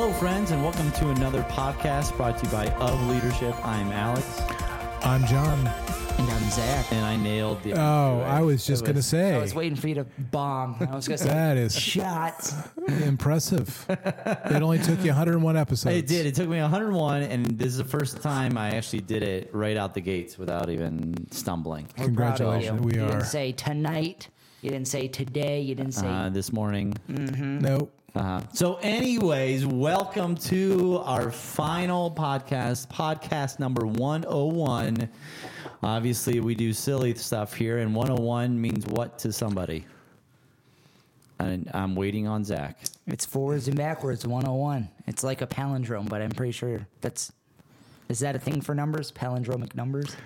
Hello, friends, and welcome to another podcast brought to you by Of Leadership. I'm Alex, I'm John. And I'm Zach. and I nailed the. Oh, I was just going to say I was waiting for you to bomb. I was going to say that is shots. impressive. it only took you 101 episodes. It did. It took me 101, and this is the first time I actually did it right out the gates without even stumbling. We're proud of you. Congratulations. We you are. You didn't say tonight. You didn't say today. You didn't say. Uh, this morning. Nope. Uh-huh. So, anyways, welcome to our final podcast, podcast number 101. Obviously, we do silly stuff here, and 101 means what to somebody? And I'm waiting on Zach. it's forwards and backwards 101. It's like a palindrome, but I'm pretty sure that's. Is that a thing for numbers? Palindromic numbers?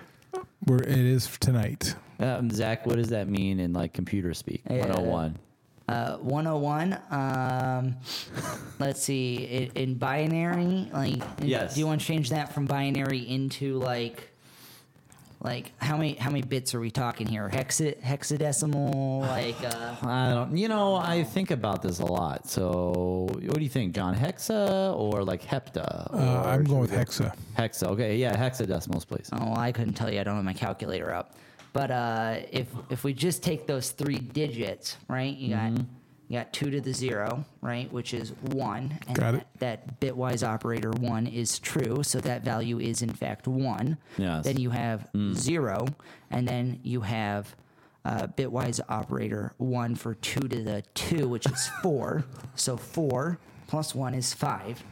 We're, it is tonight. Um, Zach, what does that mean in like computer speak? Yeah. 101. Uh, 101. Um, let's see. In, in binary, like, in- Yes. do you want to change that from binary into like, like how many how many bits are we talking here? Hexa, hexadecimal, like. Uh, I don't, you know, I think about this a lot. So, what do you think, John? Hexa or like hepta? Uh, I'm going with Hexa. Hexa. Okay, yeah, hexadecimals, please. Oh, I couldn't tell you. I don't have my calculator up. But uh, if if we just take those three digits, right? You got you got two to the zero, right, which is one. And Got it. That, that bitwise operator one is true, so that value is in fact one. Yes. Then you have zero, and then you have. Uh, bitwise operator one for two to the two, which is four. so four plus one is five.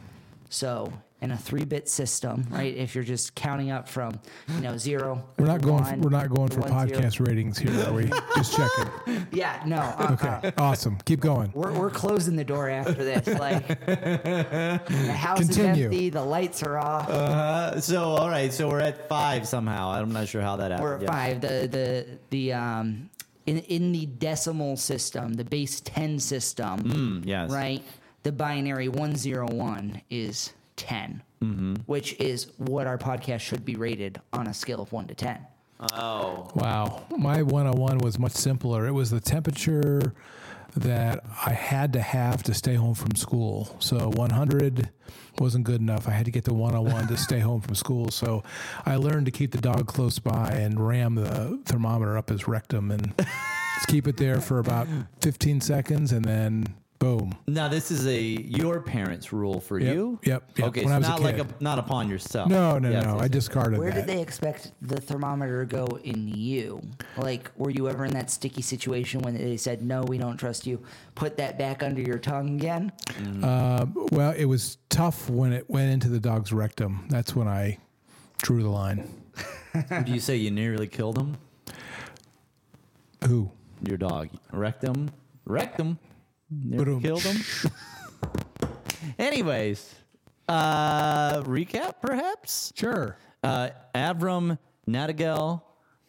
So in a three-bit system, right? If you're just counting up from, you know, zero. We're not going. one, we're not going for one, zero. podcast ratings here, are we? Just checking. Yeah, no. Uh, Okay. Awesome. Keep going. we're, we're closing the door after this. Like the house Continue. is empty, the lights are off. Uh, so, all right, so we're at five somehow. I'm not sure how that happened. we're at Yeah. five. The the the um in in the decimal system, the base ten system, Mm, yes. right? The binary one zero one is 10 mm-hmm. which is what our podcast should be rated on a scale of one to ten. Oh. Wow. My 101 was much simpler. It was the temperature that I had to have to stay home from school. So 100 wasn't good enough. I had to get to 101 to stay home from school. So I learned to keep the dog close by and ram the thermometer up his rectum and keep it there for about 15 seconds and then boom. Now this is a your parents' rule for Yep, you. yep, yep, Okay, when so I was a not like a, not upon yourself. No, no, Yes, no. yes, I yes. discarded Where that. did they expect the thermometer to go in you? Like, were you ever in that sticky situation when they said, no, we don't trust you? Put that back under your tongue again? Uh, well, it was tough when it went into the dog's rectum. That's when I drew the line. Do you say you nearly killed him? Who? Your dog Rectum. him. Wrecked him. Nearly killed him. Anyways, uh, recap perhaps. Sure. Uh, Avram Nadigal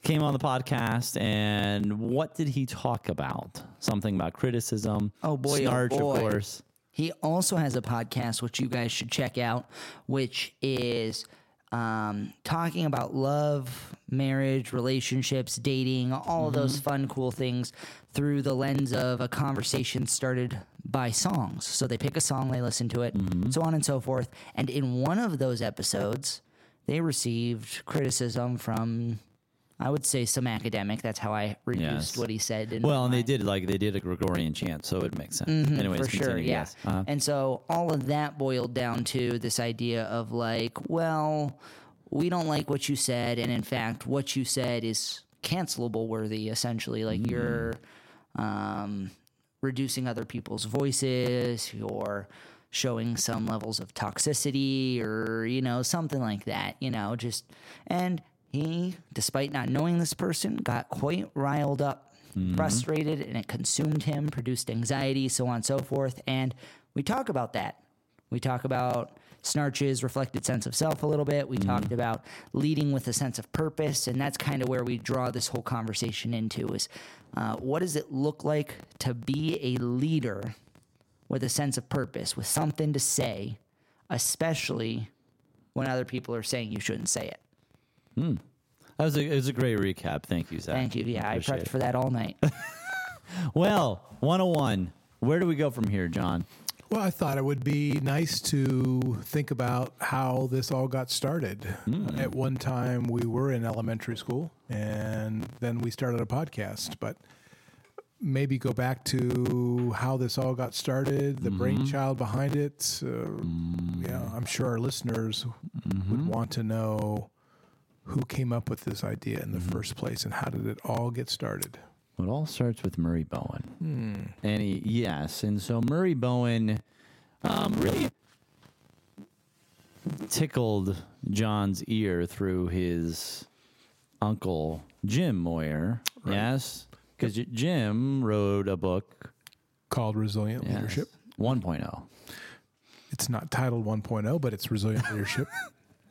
came on the podcast, and what did he talk about? Something about criticism. Oh, boy, oh, snarch, boy. of course. He also has a podcast, which you guys should check out, which is um, talking about love, marriage, relationships, dating, all of those fun, cool things through the lens of a conversation started by songs. So they pick a song, they listen to it, so on and so forth. And in one of those episodes, they received criticism from. I would say some academic. That's how I reduced Yes. what he said. In Well, and they did like they did a Gregorian chant, so it makes sense. Anyways, for sure, yeah. yes. Uh-huh. And so all of that boiled down to this idea of like, well, we don't like what you said, and in fact, what you said is cancelable worthy. Essentially, like you're um, reducing other people's voices, you're showing some levels of toxicity, or you know something like that. You know, just and he, despite not knowing this person, got quite riled up frustrated and it consumed him, produced anxiety, so on and so forth. And we talk about that. We talk about Schnarch's reflected sense of self a little bit. We talked about leading with a sense of purpose, and that's kind of where we draw this whole conversation into is uh, what does it look like to be a leader with a sense of purpose, with something to say, especially when other people are saying you shouldn't say it. Hmm. That was a, it was a great recap. Thank you, Zach. Thank you. Yeah, I Appreciate prepped it. for that all night. Well, 101. Where do we go from here, John? Well, I thought it would be nice to think about how this all got started. Hmm. At one time, we were in elementary school, and then we started a podcast. But maybe go back to how this all got started, the mm-hmm. brainchild behind it. Uh, mm. Yeah, I'm sure our listeners would mm-hmm. want to know who came up with this idea in the first place and how did it all get started. Well, it all starts with Murray Bowen. And he, yes. And so Murray Bowen um, really tickled John's ear through his uncle, Jim Moyer. Yes. Because Jim wrote a book, Called Resilient yes, Leadership. 1.0, It's not titled 1.0, but it's Resilient Leadership.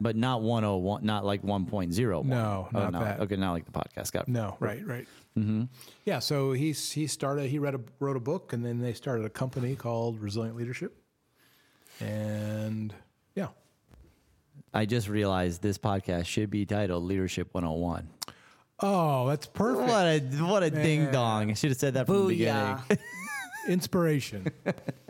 but not 101, not like 1.01. No, Oh, not that. Okay, not like the podcast. Got. No, right, right. Mm-hmm. Yeah, so he's he started. He read a wrote a book, and then they started a company called Resilient Leadership. And yeah, I just realized this podcast should be titled Leadership 101. oh, that's perfect. What a what a ding dong! I should have said that from the beginning. Inspiration.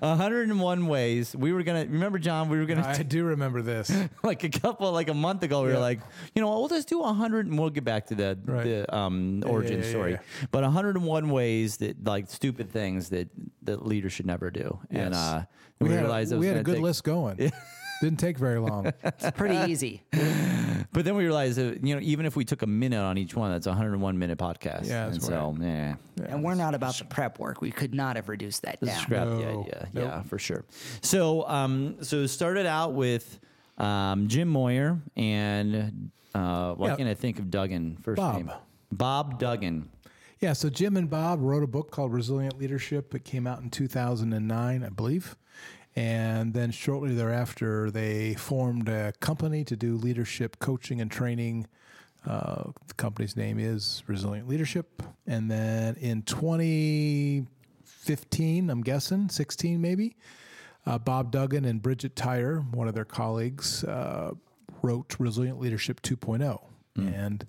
101 ways. We were gonna remember, John. We were gonna I do remember this. like a couple, like a month ago. We Yeah. were like, you know, what, we'll just do 100, and we'll get back to the Right. the um, origin yeah, yeah, story. yeah. But 101 ways that like stupid things that that leaders should never do. And Yes. uh, We, realized it was we had a gonna good take- list going. Didn't take very long. It's pretty easy. But then we realized that you know, even if we took a minute on each one, that's a 101 minute podcast. Yeah, and that's so yeah. And we're not about the prep work. We could not have reduced that down. scrap the No. idea. Nope. Yeah, for sure. So, um, so it started out with um, Jim Moyer and uh, why Yeah. can't I think of Duggan first Bob. name? Bob Duggan. Yeah, so Jim and Bob wrote a book called Resilient Leadership. It came out in 2009, I believe. And then shortly thereafter, they formed a company to do leadership coaching and training. Uh, the company's name is Resilient Leadership. And then in 2015, I'm guessing, 16 maybe, uh, Bob Duggan and Bridget Tyre, one of their colleagues, uh, wrote Resilient Leadership 2.0. And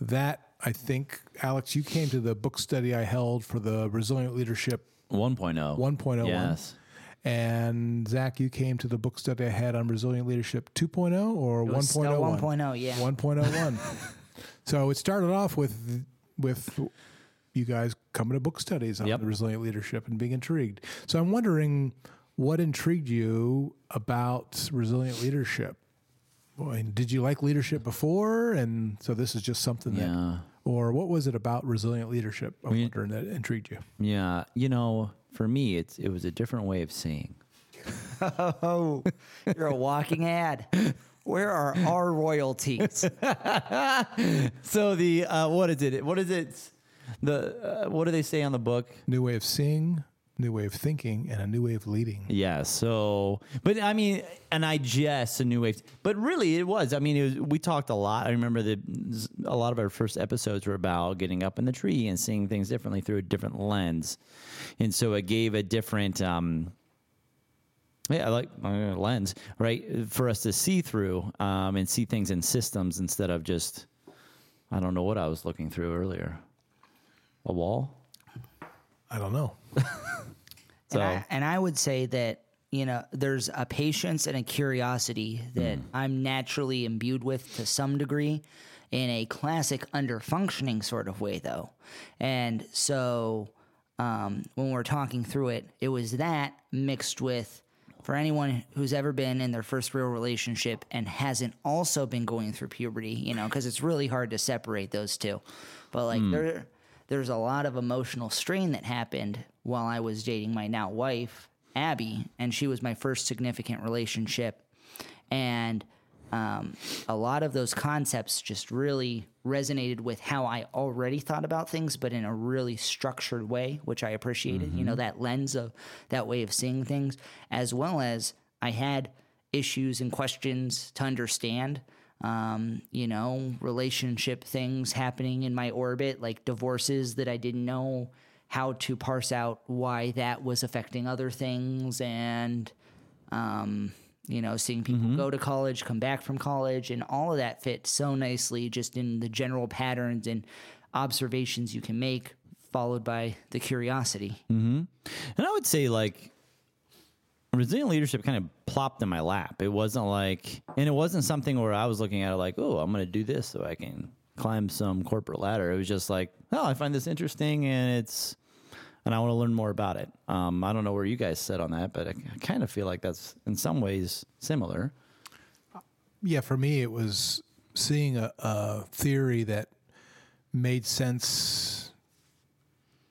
that, I think, Alex, you came to the book study I held for the Resilient Leadership 1.0. 1.0 Yes. And Zach, you came to the book study I had on Resilient Leadership 2.0 or It was still 1.01? 1.0, yeah. 1.01. so it started off with with you guys coming to book studies on Yep. the resilient leadership and being intrigued. So I'm wondering what intrigued you about resilient leadership. Boy, did you like leadership before, and so this is just something that, or what was it about resilient leadership? I'm We- wondering that intrigued you. Yeah. You know, for me, it's it was a different way of seeing. Oh, you're a walking ad. Where are our royalties? So the uh, what is it? What is it? The uh, what do they say on the book? New way of seeing, new way of thinking, and a new way of leading. Yeah. So, but I mean, and I jest a new wave, but really it was. I mean, it was, we talked a lot. I remember that a lot of our first episodes were about getting up in the tree and seeing things differently through a different lens, and so it gave a different. Um, yeah, like uh, lens, right, for us to see through um, and see things in systems instead of just, I don't know what I was looking through earlier, a wall. I don't know. So and, I, and I would say that you know there's a patience and a curiosity that I'm naturally imbued with to some degree, in a classic under functioning sort of way though, and so um, when we're talking through it, it was that mixed with. For anyone who's ever been in their first real relationship and hasn't also been going through puberty, you know, because it's really hard to separate those two. But like there, there's a lot of emotional strain that happened while I was dating my now wife, Abby, and she was my first significant relationship. And um, a lot of those concepts just really resonated with how I already thought about things, but in a really structured way, which I appreciated. You know, that lens of that way of seeing things, as well as I had issues and questions to understand um, you know, relationship things happening in my orbit, like divorces that I didn't know how to parse out why that was affecting other things, and um, you know, seeing people go to college, come back from college, and all of that fit so nicely just in the general patterns and observations you can make, followed by the curiosity. And I would say, like, resilient leadership kind of plopped in my lap. It wasn't like, and it wasn't something where I was looking at it like, oh, I'm going to do this so I can climb some corporate ladder. It was just like, oh, I find this interesting and it's, and I want to learn more about it. Um, I don't know where you guys sit on that, but I, I kind of feel like that's in some ways similar. Yeah, for me, it was seeing a, a theory that made sense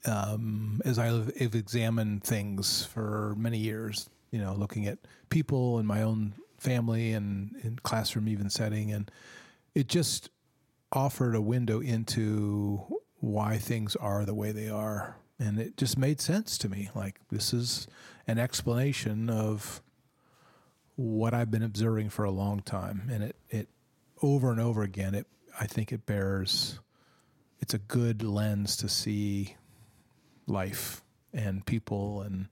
um, as I have examined things for many years. You know, looking at people in my own family and in classroom even setting, and it just offered a window into why things are the way they are, and it just made sense to me. Like this is an explanation of what I've been observing for a long time, and it it over and over again. It I think it bears. It's a good lens to see life and people and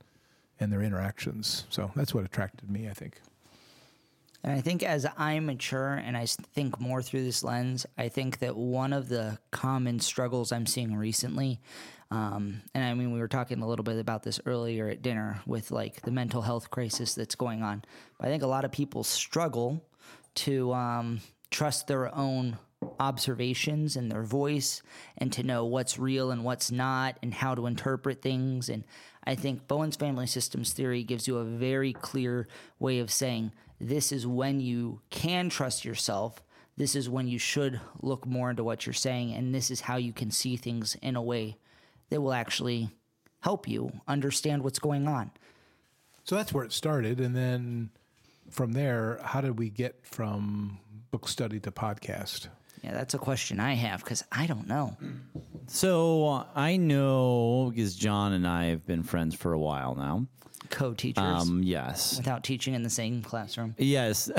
and their interactions. So that's what attracted me. I think. And I think as I mature and I think more through this lens, I think that one of the common struggles I'm seeing recently, um, and I mean, we were talking a little bit about this earlier at dinner with like the mental health crisis that's going on. But I think a lot of people struggle to um, trust their own observations and their voice and to know what's real and what's not and how to interpret things. And I think Bowen's family systems theory gives you a very clear way of saying this is when you can trust yourself. This is when you should look more into what you're saying. And this is how you can see things in a way that will actually help you understand what's going on. So that's where it started, and then from there, how did we get from book study to podcast? Yeah, that's a question I have because I don't know. So uh, I know because John and I have been friends for a while now. Co teachers Um, yes. without teaching in the same classroom. Yes,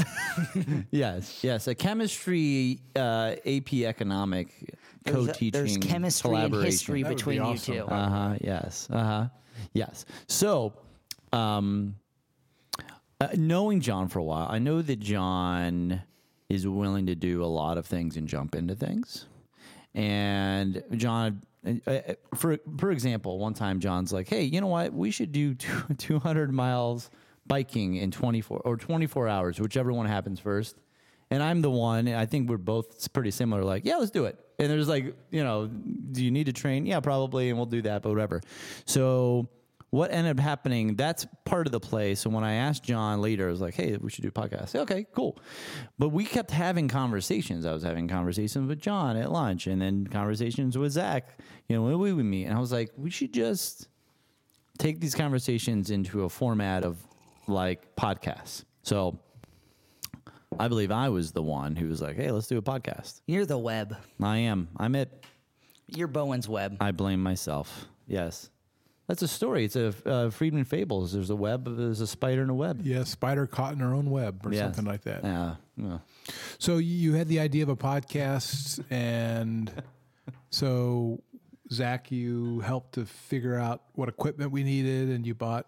yes, yes. A chemistry, uh, AP economic co-teaching, There's chemistry and collaboration. history That be between awesome. you two. Uh huh. Yes. Uh huh. Yes. So, um, uh, knowing John for a while, I know that John is willing to do a lot of things and jump into things. And John, uh, uh, for for example, one time John's like, "Hey, you know what? We should do 200 miles biking in 24 or 24 hours, whichever one happens first. And I'm the one. I think we're both pretty similar. Like, yeah, let's do it. And there's like, you know, do you need to train? Yeah, probably, and we'll do that, but whatever. So what ended up happening? That's part of the play. So when I asked John later, I was like, "Hey, we should do a podcast." Said, okay, cool. But we kept having conversations. I was having conversations with John at lunch, and then conversations with Zach. You know, when we would meet, and I was like, we should just take these conversations into a format of like podcasts. So I believe I was the one who was like, "Hey, let's do a podcast." You're the web. I am. I'm it. You're Bowen's web. I blame myself. Yes. That's a story. It's a uh, Friedman Fables. There's a web. There's a spider in a web. Yeah, spider caught in her own web or Yes. something like that. Yeah. yeah. So you had the idea of a podcast, and so Zach, you helped to figure out what equipment we needed, and you bought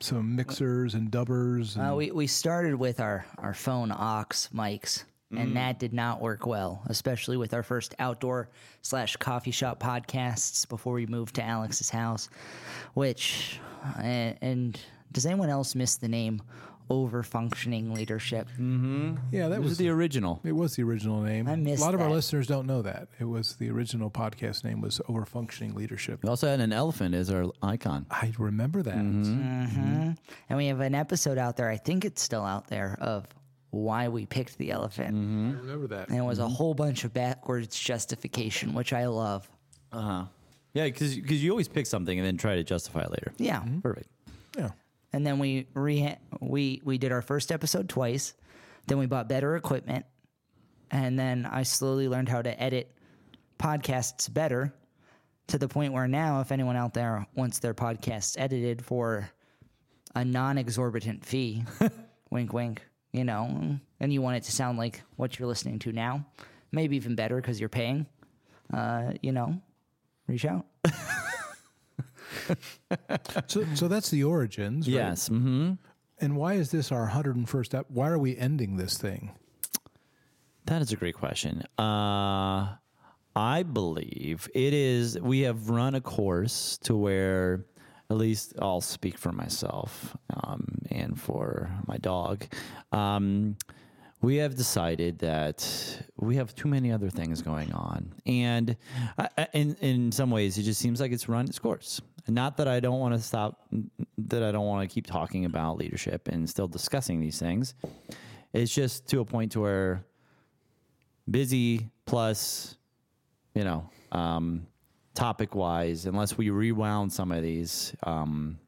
some mixers and dubbers. And Uh, we, we started with our, our phone aux mics, and mm-hmm. that did not work well, especially with our first outdoor slash coffee shop podcasts before we moved to Alex's house. Which, and, and does anyone else miss the name over functioning leadership? Mm-hmm. yeah, that This is was the original. it was the original name. I missed a lot of our listeners don't know that it was the original podcast name was Overfunctioning Leadership. We also had an elephant as our icon. I remember that. Mm-hmm. And we have an episode out there, I think it's still out there, of why we picked the elephant. Mm-hmm. I remember that. And it was a mm-hmm. whole bunch of backwards justification, which I love. Uh huh. Yeah, because you always pick something and then try to justify it later. Yeah. Mm-hmm. Perfect. Yeah. and then we re- we we did our first episode twice. Then we bought better equipment, and then I slowly learned how to edit podcasts better, to the point where now, if anyone out there wants their podcasts edited for a non-exorbitant fee, wink, wink, you know, and you want it to sound like what you're listening to now, maybe even better because you're paying, uh, you know, reach out. So, so that's the origins. right? Yes. Mm-hmm. And why is this our 101st ep? Why are we ending this thing? That is a great question. Uh, I believe it is. We have run a course to where at least I'll speak for myself um, and for my dog. Um, we have decided that we have too many other things going on, and uh, in in some ways, it just seems like it's run its course. Not that I don't want to stop, that I don't want to keep talking about leadership and still discussing these things. It's just to a point to where busy plus, you know, um, topic wise, unless we rewound some of these, um,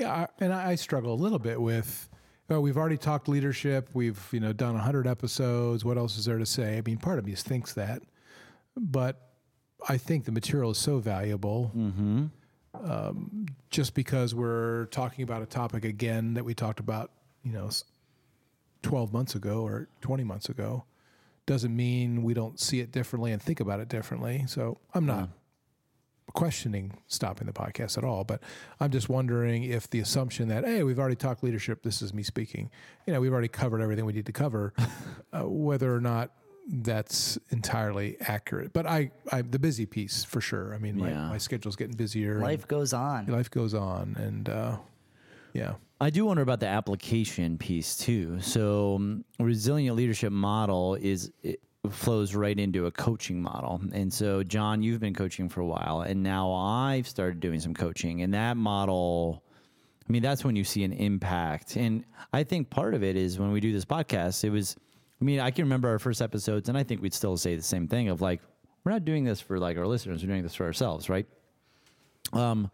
Yeah, I- and I struggle a little bit with. Well, we've already talked leadership. We've you know done hundred episodes. What else is there to say? I mean, part of me thinks that, but I think the material is so valuable. Um, just because we're talking about a topic again that we talked about, you know, twelve months ago or twenty months ago, doesn't mean we don't see it differently and think about it differently. So I'm not questioning stopping the podcast at all, but I'm just wondering if the assumption that hey, we've already talked leadership, this is me speaking. You know, we've already covered everything we need to cover, uh, whether or not that's entirely accurate. But I, I the busy piece for sure. I mean, my, Yeah. my schedule's getting busier. Life goes on. life goes on, and uh, yeah, I do wonder about the application piece too. So, um, resilient leadership model is it flows right into a coaching model. And so, John, you've been coaching for a while, and now I've started doing some coaching. And that model, I mean, that's when you see an impact. And I think part of it is when we do this podcast, it was, I mean, I can remember our first episodes, and I think we'd still say the same thing of like, we're not doing this for like our listeners, we're doing this for ourselves, right? Um,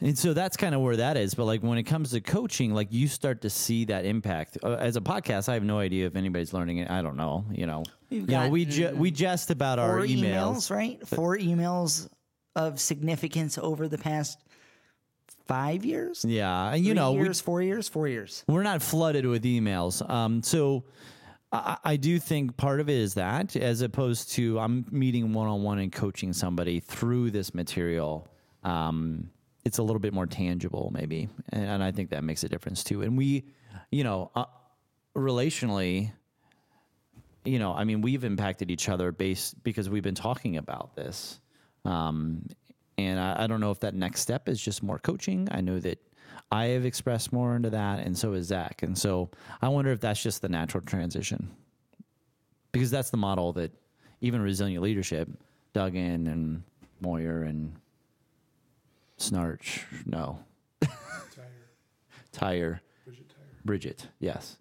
and so that's kind of where that is. But like when it comes to coaching, like you start to see that impact. Uh, as a podcast, I have no idea if anybody's learning it. I don't know. You know, You've you know, we ju- we jest about our Four emails. right? Four emails of significance over the past five years. Yeah, and you know, we, years, four years, four years. we're not flooded with emails. Um, so I, I do think part of it is that, as opposed to I'm meeting one on one and coaching somebody through this material. Um, it's a little bit more tangible, maybe, and, and I think that makes a difference too. And we, you know, uh, relationally, you know, I mean, we've impacted each other based because we've been talking about this. Um, and I, I don't know if that next step is just more coaching. I know that I have expressed more into that, and so is Zach. And so I wonder if that's just the natural transition because that's the model that even resilient leadership, Duggan and Moyer and Schnarch, no, Tyre, Bridget, Bridget. yes.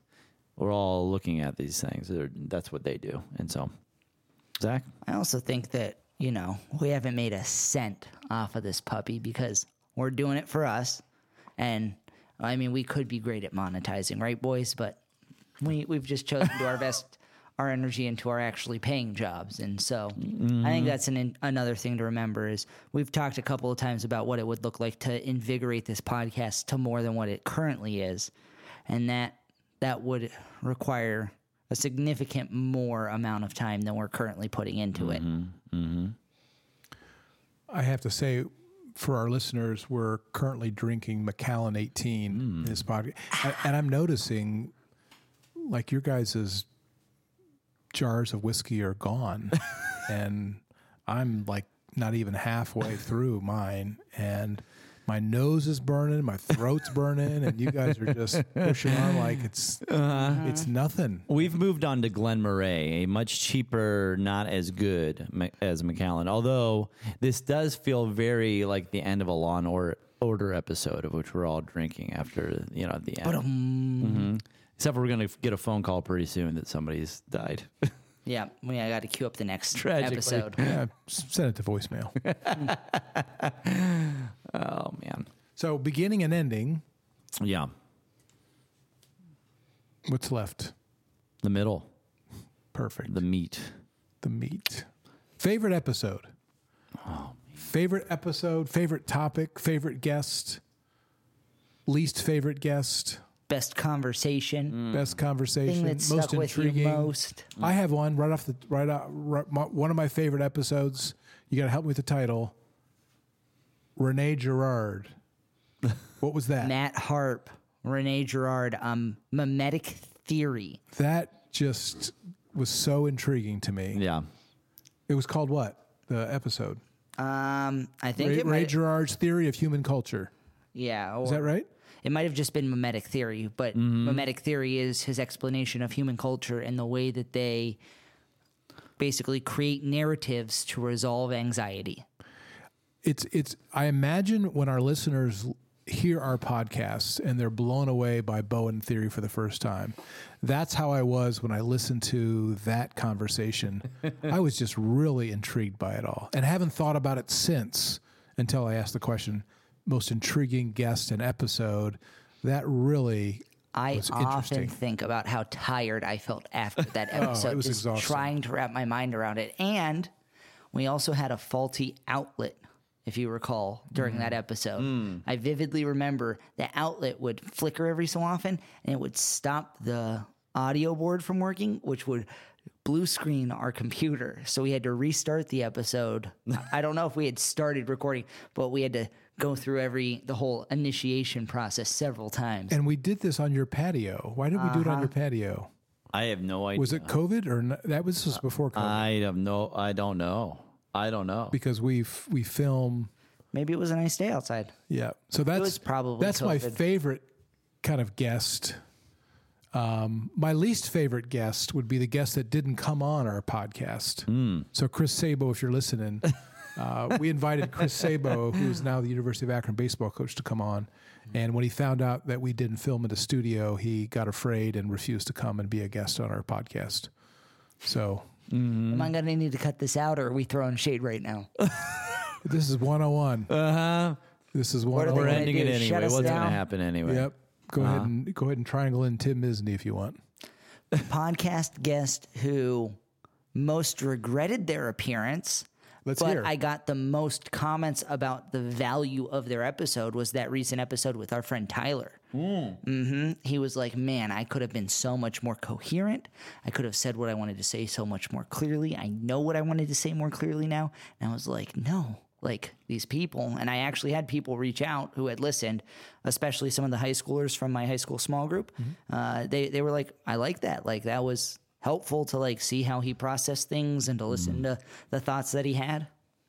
We're all looking at these things. They're, that's what they do. And so, Zach? I also think that, you know, we haven't made a cent off of this puppy because we're doing it for us. And I mean, we could be great at monetizing, right, boys? But we, we've just chosen to invest our energy into our actually paying jobs. And so I think mm-hmm. that's an, another thing to remember is we've talked a couple of times about what it would look like to invigorate this podcast to more than what it currently is. And that that would require a significant more amount of time than we're currently putting into it. Mm-hmm. Mm-hmm. I have to say, for our listeners, we're currently drinking Macallan 18 mm. in this podcast, and, and I'm noticing, like your guys' jars of whiskey are gone, and I'm like not even halfway through mine, and my nose is burning, my throat's burning, and you guys are just pushing on like it's it's nothing. We've moved on to Glen Moray, a much cheaper, not as good as Macallan. Although this does feel very like the end of a Law and Order, Order episode, of which we're all drinking after you know the end. Mhm. Except for we're gonna get a phone call pretty soon that somebody's died. Yeah, well, I got to queue up the next Tragically. episode. Yeah, send it to voicemail. oh man, So beginning and ending, yeah, what's left? the middle, Perfect. the meat. the meat. Favorite episode? Oh, favorite episode, favorite topic, favorite guest, least favorite guest, Best conversation. best conversation, Thing conversation, that stuck most with you intriguing. most. I have one right off the right out. Right, my, one of my favorite episodes. You got to help me with the title. René Girard. What was that? Matt Harp, René Girard, um, mimetic theory. that just was so intriguing to me. Yeah. It was called what? The episode. Um, I think Ray, it Ray might, Girard's theory of human culture. yeah, Is that right? It might have just been mimetic theory, but Mm-hmm. mimetic theory is his explanation of human culture and the way that they basically create narratives to resolve anxiety. it's it's i imagine when our listeners hear our podcasts and they're blown away by bowen theory for the first time that's how i was when i listened to that conversation i was just really intrigued by it all and haven't thought about it since until i asked the question most intriguing guest and episode that really I was often think about how tired I felt after that episode, was just exhausting. trying to wrap my mind around it. And we also had a faulty outlet, if you recall, during Mm. that episode. I vividly remember the outlet would flicker every so often, and it would stop the audio board from working, which would blue screen our computer. So we had to restart the episode. I don't know if we had started recording, but we had to go through every the whole initiation process several times. and we did this on your patio why did we do it on your patio I have no idea. was it covid or n- that was just before covid I have no. I don't know. I don't know. because we f- we film Maybe it was a nice day outside. Yeah. So that's was probably that's my COVID. favorite kind of guest. Um, my least favorite guest would be the guest that didn't come on our podcast. Hmm. So Chris Sabo, if you're listening, uh, we invited Chris Sabo, who is now the University of Akron baseball coach, to come on. And when he found out that we didn't film in the studio, he got afraid and refused to come and be a guest on our podcast. So Am I going to need to cut this out or are we throwing shade right now? this is 101. Uh huh. This is are they We're ending it Shut anyway. us What's going to happen anyway? Yep. Go ahead and go ahead and triangle in Tim Misny if you want. Podcast guest who most regretted their appearance. Let's but hear. I got the most comments about the value of their episode was that recent episode with our friend Tyler. hmm He was like, "Man, I could have been so much more coherent. I could have said what I wanted to say so much more clearly. I know what I wanted to say more clearly now." And I was like, "No, like these people." And I actually had people reach out who had listened, especially some of the high schoolers from my high school small group. Uh, they they were like, "I like that. Like that was." Helpful to like see how he processed things and to listen to the thoughts that he had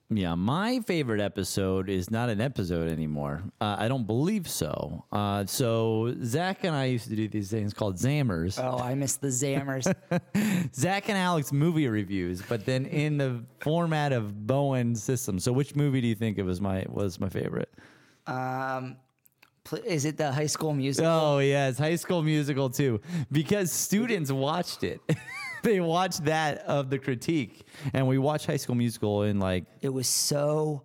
Yeah, my favorite episode is not an episode anymore. Uh, I don't believe so. Uh, so Zach and I used to do these things called Zammers. Oh, I miss the Zammers. Zach and Alex movie reviews, but then in the format of Bowen system. So which movie do you think it was my was my favorite? um, is it the High School Musical? Oh yes, High School Musical too, because students watched it. they watched that of the critique, and we watched High School Musical in like. It was so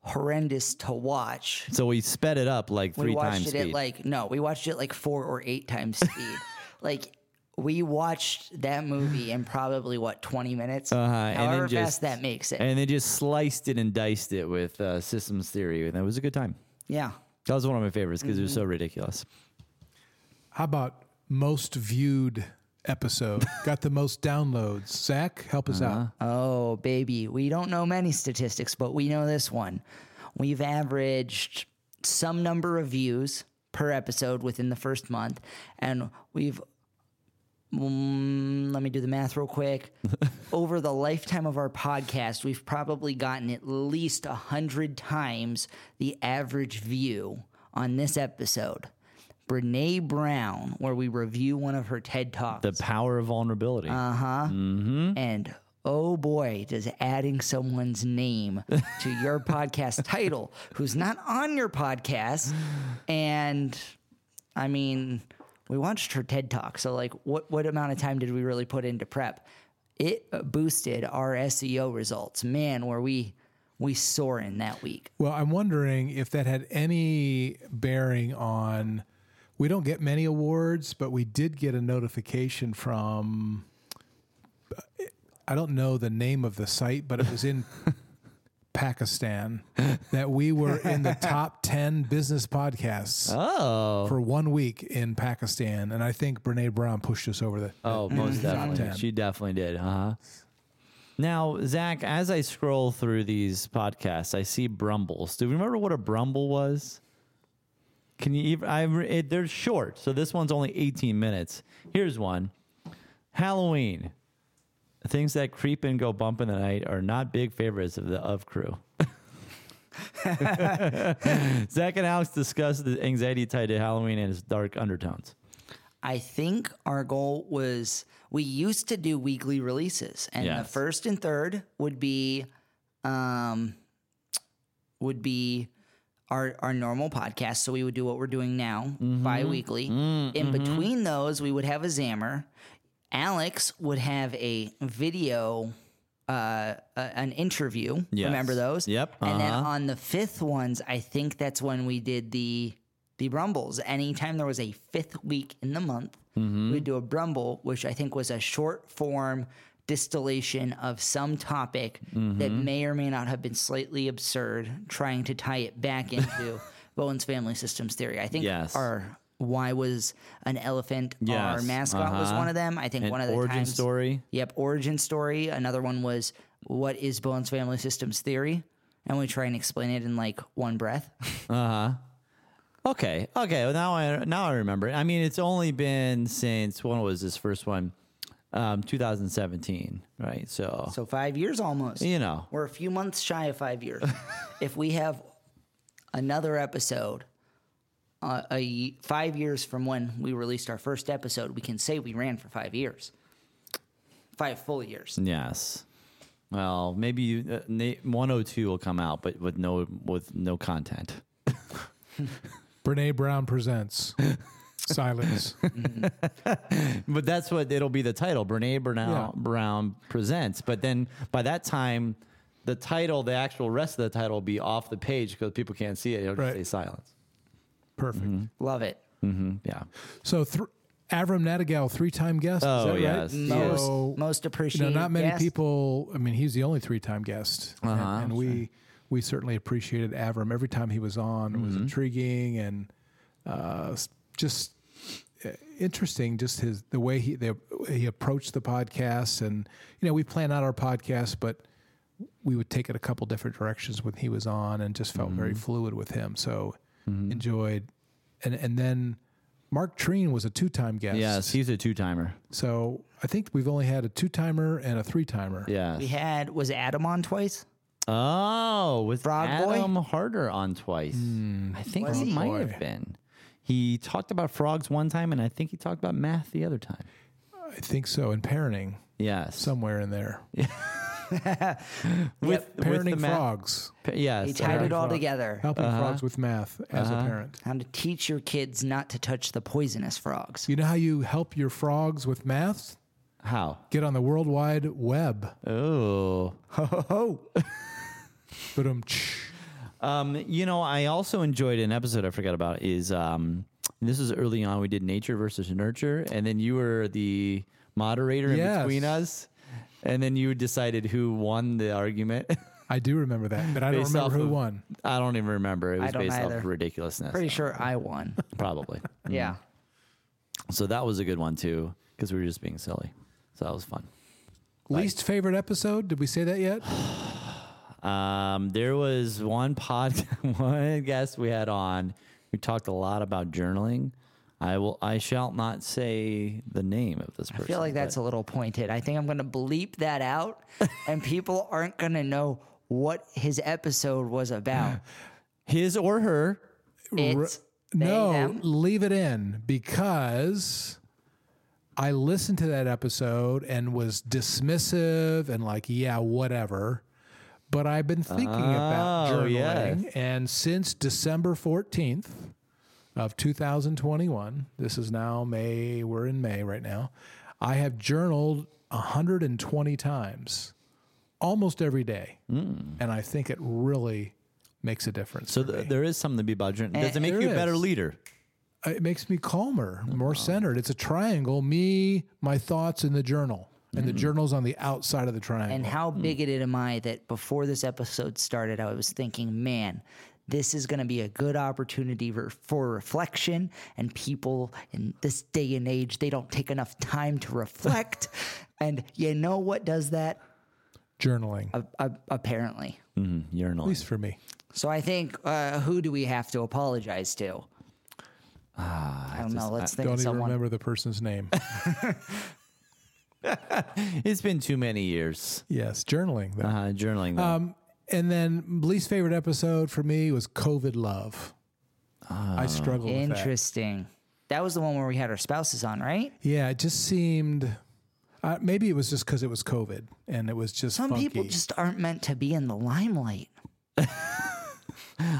horrendous to watch. So we sped it up like We three watched times it speed. at like no, we watched it like four or eight times speed. like we watched that movie in probably what twenty minutes. Uh-huh, and then However just- fast that makes it. and they just sliced it and diced it with uh, systems theory, and it was a good time. yeah. That was one of my favorites because it was so ridiculous. How about most viewed episode? Got the most downloads. Zach, help us out. Oh, baby. We don't know many statistics, but we know this one. We've averaged some number of views per episode within the first month, and we've. Mm, let me do the math real quick. Over the lifetime of our podcast, we've probably gotten at least a hundred times the average view on this episode. Brene Brown, where we review one of her TED Talks. The power of vulnerability. Uh huh. And oh boy, does adding someone's name to your podcast title who's not on your podcast. And I mean, we watched her TED Talk. So, like, what, what amount of time did we really put into prep? It boosted our SEO results. Man, were we. We soaring that week. Well, I'm wondering if that had any bearing on. We don't get many awards, but we did get a notification from. I don't know the name of the site, but it was in Pakistan that we were in the top 10 business podcasts Oh. for one week in Pakistan. And I think Brene Brown pushed us over the. Oh, most definitely. She definitely did. Uh huh. Now, Zach, as I scroll through these podcasts, I see Brumbles. Do you remember what a Brumble was? Can you even? I it, they're short, so this one's only 18 minutes. Here's one: Halloween. Things that creep and go bump in the night are not big favorites of the of crew. Zach and Alex discuss the anxiety tied to Halloween and its dark undertones. I think our goal was we used to do weekly releases, and the first and third would be, um, would be our our normal podcast. So we would do what we're doing now, bi-weekly. In between those, we would have a Zammer. Alex would have a video, uh, an interview. Yes. Remember those? Yep. And then Uh-huh. on the fifth ones, I think that's when we did the the Brumbles. Anytime there was a fifth week in the month, Mm-hmm. we'd do a Brumble, which I think was a short form distillation of some topic that Mm-hmm. may or may not have been slightly absurd, trying to tie it back into Bowen's family systems theory. I think Yes. our why was an elephant our mascot was Uh-huh. one of them. I think An one of the origin times, story. Yep, origin story. Another one was what is Bowen's family systems theory, and we try and explain it in like one breath. Uh huh. Okay. Okay. Well, now I now I remember. it. I mean, it's only been since when was this first one? Um, 2017, right? So, So five years almost. you know, We're a few months shy of five years. if we have another episode, uh, a five years from when we released our first episode, we can say we ran for five years, five full years. yes. Well, maybe you, uh, na- 102 will come out, but with no with no content. Brene Brown presents Silence. But that's what it'll be the title. Brene Brown, Yeah. Brown presents. But then by that time, the title, the actual rest of the title, will be off the page because people can't see it. It'll just say silence. Perfect. Love it. hmm Yeah. So, th- Avram Nadigal, three time guest. Oh, is that yes. right? Most So, most you know, appreciated. not many guest. people. I mean, he's the only three time guest, And- Uh-huh, and, we we certainly appreciated Avram every time he was on. It was Mm-hmm. intriguing and uh, s- just uh, interesting. Just his the way he the, he approached the podcast, and you know, we plan out our podcast, but we would take it a couple different directions when he was on, and just felt very Mm-hmm. fluid with him. So enjoyed, and and then. Mark Treen was a two-time guest. Yes, he's a two timer. So I think we've only had a two timer and a three timer. Yeah, We had was Adam on twice. Oh, was Frog Boy? Adam Harder on twice. I think Was he he? might have been. He talked about frogs one time, and I think he talked about math the other time. I think so. And parenting Yes. somewhere in there. with, with Parenting the math- frogs. pa- Yes. He tied it all frog. together. Helping frogs with math as a parent. How to teach your kids not to touch the poisonous frogs. You know how you help your frogs with math? How? Get on the World Wide Web. Oh. Ho ho ho. But um, Um, you know, I also enjoyed an episode I forgot about is um this was early on we did nature versus nurture and then you were the moderator in between us and then you decided who won the argument. I do remember that, but I don't remember who of- won. I don't even remember. It was don't based either. off ridiculousness. Pretty sure I won. Probably. yeah. So that was a good one too because we were just being silly. So that was fun. Least favorite episode? Did we say that yet? Um, there was one pod, one guest we had on who talked a lot about journaling. I will. I shall not say the name of this person. I feel like that's a little pointed. I think I'm going to bleep that out, and people aren't going to know what his episode was about. his or her. It's they, no, them. leave it in because I listened to that episode and was dismissive and like, yeah, whatever. But I've been thinking about Oh, journaling, yes. and since December 14th of 2021, this is now May, we're in May right now, I have journaled 120 times almost every day. And I think it really makes a difference. Mm. So th- there is something to be about journaling. Does it make there you a better is. leader? it makes me calmer, Oh, more centered. It's a triangle: me, my thoughts, and the journal. And the journal's on the outside of the triangle. And how bigoted am I that before this episode started, I was thinking, man, this is going to be a good opportunity for, for reflection. And people in this day and age, they don't take enough time to reflect. and you know what does that? Journaling, A- a- apparently. Mm, you're at annoying. least for me. So I think, uh, who do we have to apologize to? I don't know. Let's think Don't of even someone. remember the person's name. It's been too many years. yes, journaling. though. Uh, journaling. Though. Um, and then least favorite episode for me was COVID love. I struggled with that. Interesting. That was the one where we had our spouses on, right? Yeah, it just seemed. Uh, maybe it was just because it was COVID and it was just Some funky. people just aren't meant to be in the limelight.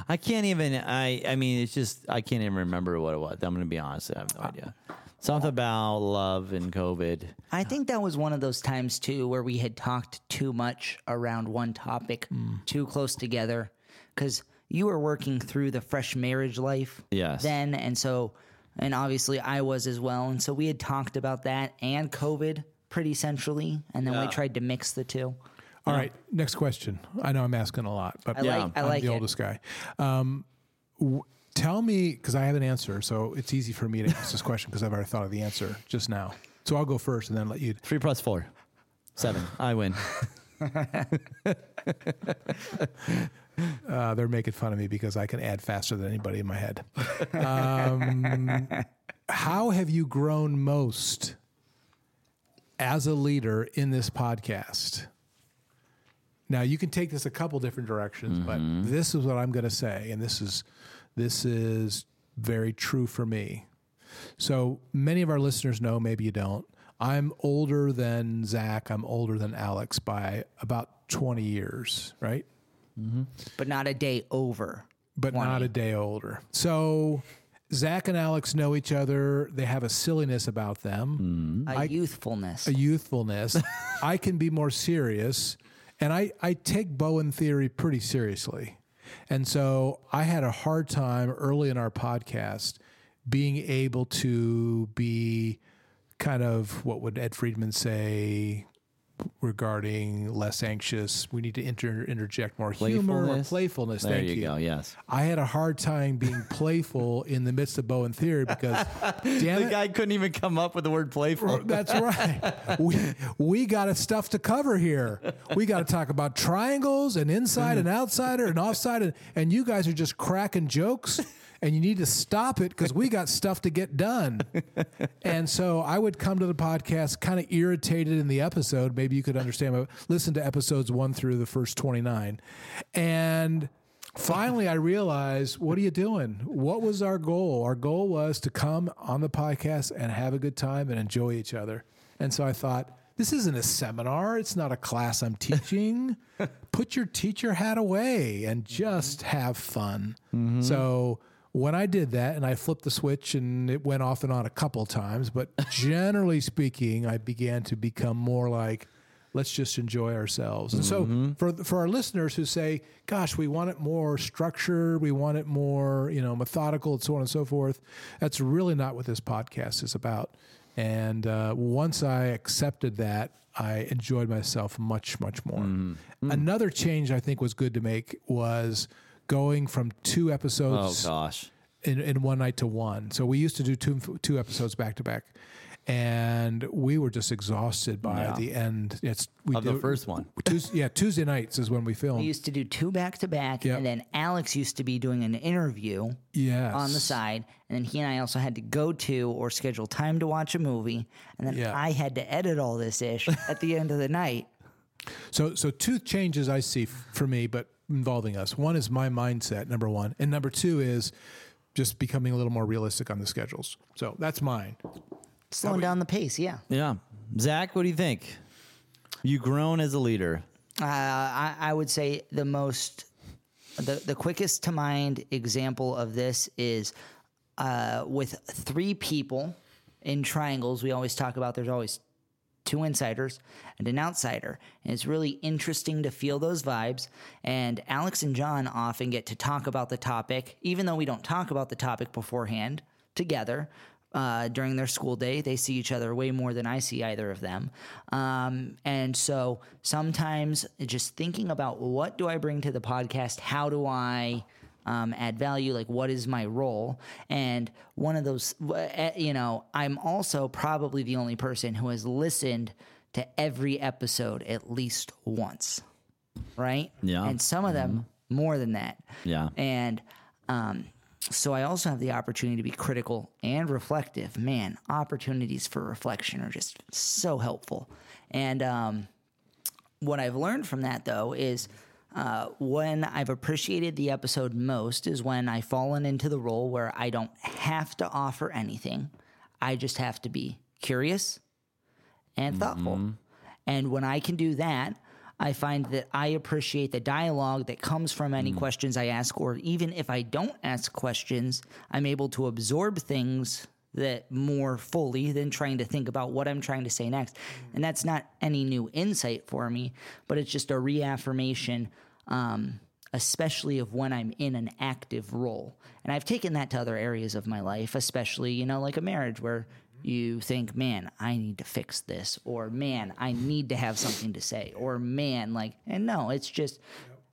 I can't even. I. I mean, it's just. I can't even remember what it was. I'm going to be honest. I have no idea. Something about love and COVID. I think that was one of those times too where we had talked too much around one topic, too close together, because you were working through the fresh marriage life Yes. then, and so, and obviously I was as well, and so we had talked about that and COVID pretty centrally, and then we tried to mix the two. All right, next question. I know I'm asking a lot, but I like, I I'm like the it. oldest guy. Um, w- tell me, because I have an answer, so it's easy for me to ask this question because I've already thought of the answer just now. So I'll go first and then let you. Three plus four. Seven. I win. Uh, they're making fun of me because I can add faster than anybody in my head. Um, how have you grown most as a leader in this podcast? Now you can take this a couple different directions, but this is what I'm going to say, and this is this is very true for me. So many of our listeners know, maybe you don't. I'm older than Zach. I'm older than Alex by about 20 years, right? Mm-hmm. but not a day over. but not a day older. So Zach and Alex know each other. They have a silliness about them, mm-hmm. A youthfulness. a youthfulness. I can be more serious, and I, I take Bowen theory pretty seriously. And so I had a hard time early in our podcast being able to be kind of what would Ed Friedman say regarding less anxious. We need to inter- interject more humor or Playfulness? playfulness. There Thank you, you go. Yes. I had a hard time being playful in the midst of Bowen theory because, damn The it, guy couldn't even come up with the word playful. that's right. We we got a stuff to cover here. We got to talk about triangles and inside and outsider and offside, and, and you guys are just cracking jokes. And you need to stop it because we got stuff to get done. And so I would come to the podcast kind of irritated in the episode. Maybe you could understand. but Listen to episodes one through the first 29. And finally, I realized what are you doing? What was our goal? Our goal was to come on the podcast and have a good time and enjoy each other. And so I thought, this isn't a seminar. It's not a class I'm teaching. Put your teacher hat away and just mm-hmm. have fun. Mm-hmm. So when I did that and I flipped the switch and it went off and on a couple times, but generally speaking, I began to become more like, let's just enjoy ourselves. And so mm-hmm. for for our listeners who say, gosh, we want it more structured, we want it more, you know, methodical and so on and so forth, that's really not what this podcast is about. And uh, once I accepted that, I enjoyed myself much, much more. Mm-hmm. Mm. Another change I think was good to make was going from two episodes Oh gosh. in, in one night to one. So we used to do two two episodes back to back, and we were just exhausted by Yeah. the end. It's we Of the do- first one. Tuesday, yeah, Tuesday nights is when we filmed. we film. used to do two back to back, and then Alex used to be doing an interview Yes, on the side, and then he and I also had to go to or schedule time to watch a movie, and then Yeah. I had to edit all this ish at the end of the night. So so two changes I see f- for me, but involving us. One is my mindset, number one, and number two is just becoming a little more realistic on the schedules. So that's mine. Slowing down the pace, yeah. Yeah. Zach, what do you think? You grown as a leader. Uh, I, I would say the most, the, the quickest to mind example of this is uh, with three people in triangles. We always talk about there's always two insiders and an outsider. And it's really interesting to feel those vibes. And Alex and John often get to talk about the topic, even though we don't talk about the topic beforehand together. uh, during their school day. They see each other way more than I see either of them. Um, and so sometimes just thinking about what do I bring to the podcast? How do I um, add value? Like, what is my role? And one of those, uh, you know, I'm also probably the only person who has listened to every episode at least once, right? Yeah. And some of them more than that. Yeah. And um, so I also have the opportunity to be critical and reflective. Man, opportunities for reflection are just so helpful. And um, what I've learned from that, though, is uh, when I've appreciated the episode most is when I've fallen into the role where I don't have to offer anything. I just have to be curious and thoughtful. And when I can do that, I find that I appreciate the dialogue that comes from any questions I ask, or even if I don't ask questions, I'm able to absorb things that more fully than trying to think about what I'm trying to say next. And that's not any new insight for me, but it's just a reaffirmation, um, especially of when I'm in an active role. And I've taken that to other areas of my life, especially, you know, like a marriage where you think, man, I need to fix this, or man, I need to have something to say, or man, like, and no, it's just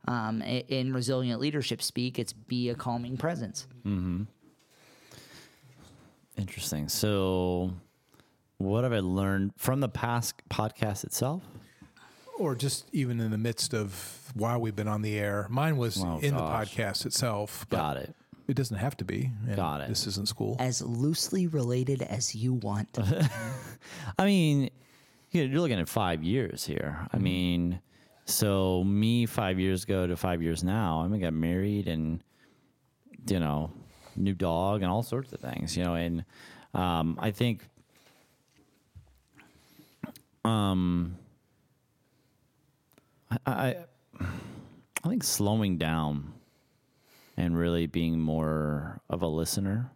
um, in resilient leadership speak, it's be a calming presence. Interesting. So, what have I learned from the past podcast itself? or just even in the midst of while we've been on the air. Mine was Oh, in gosh. the podcast itself. But Got it. It doesn't have to be. Got it. This isn't school. As loosely related as you want. I mean, you know, you're looking at five years here. I mm-hmm. mean, so me five years ago to five years now, I mean, got married and, you know, new dog and all sorts of things, you know, and um, I think, um, I, I, I think slowing down and really being more of a listener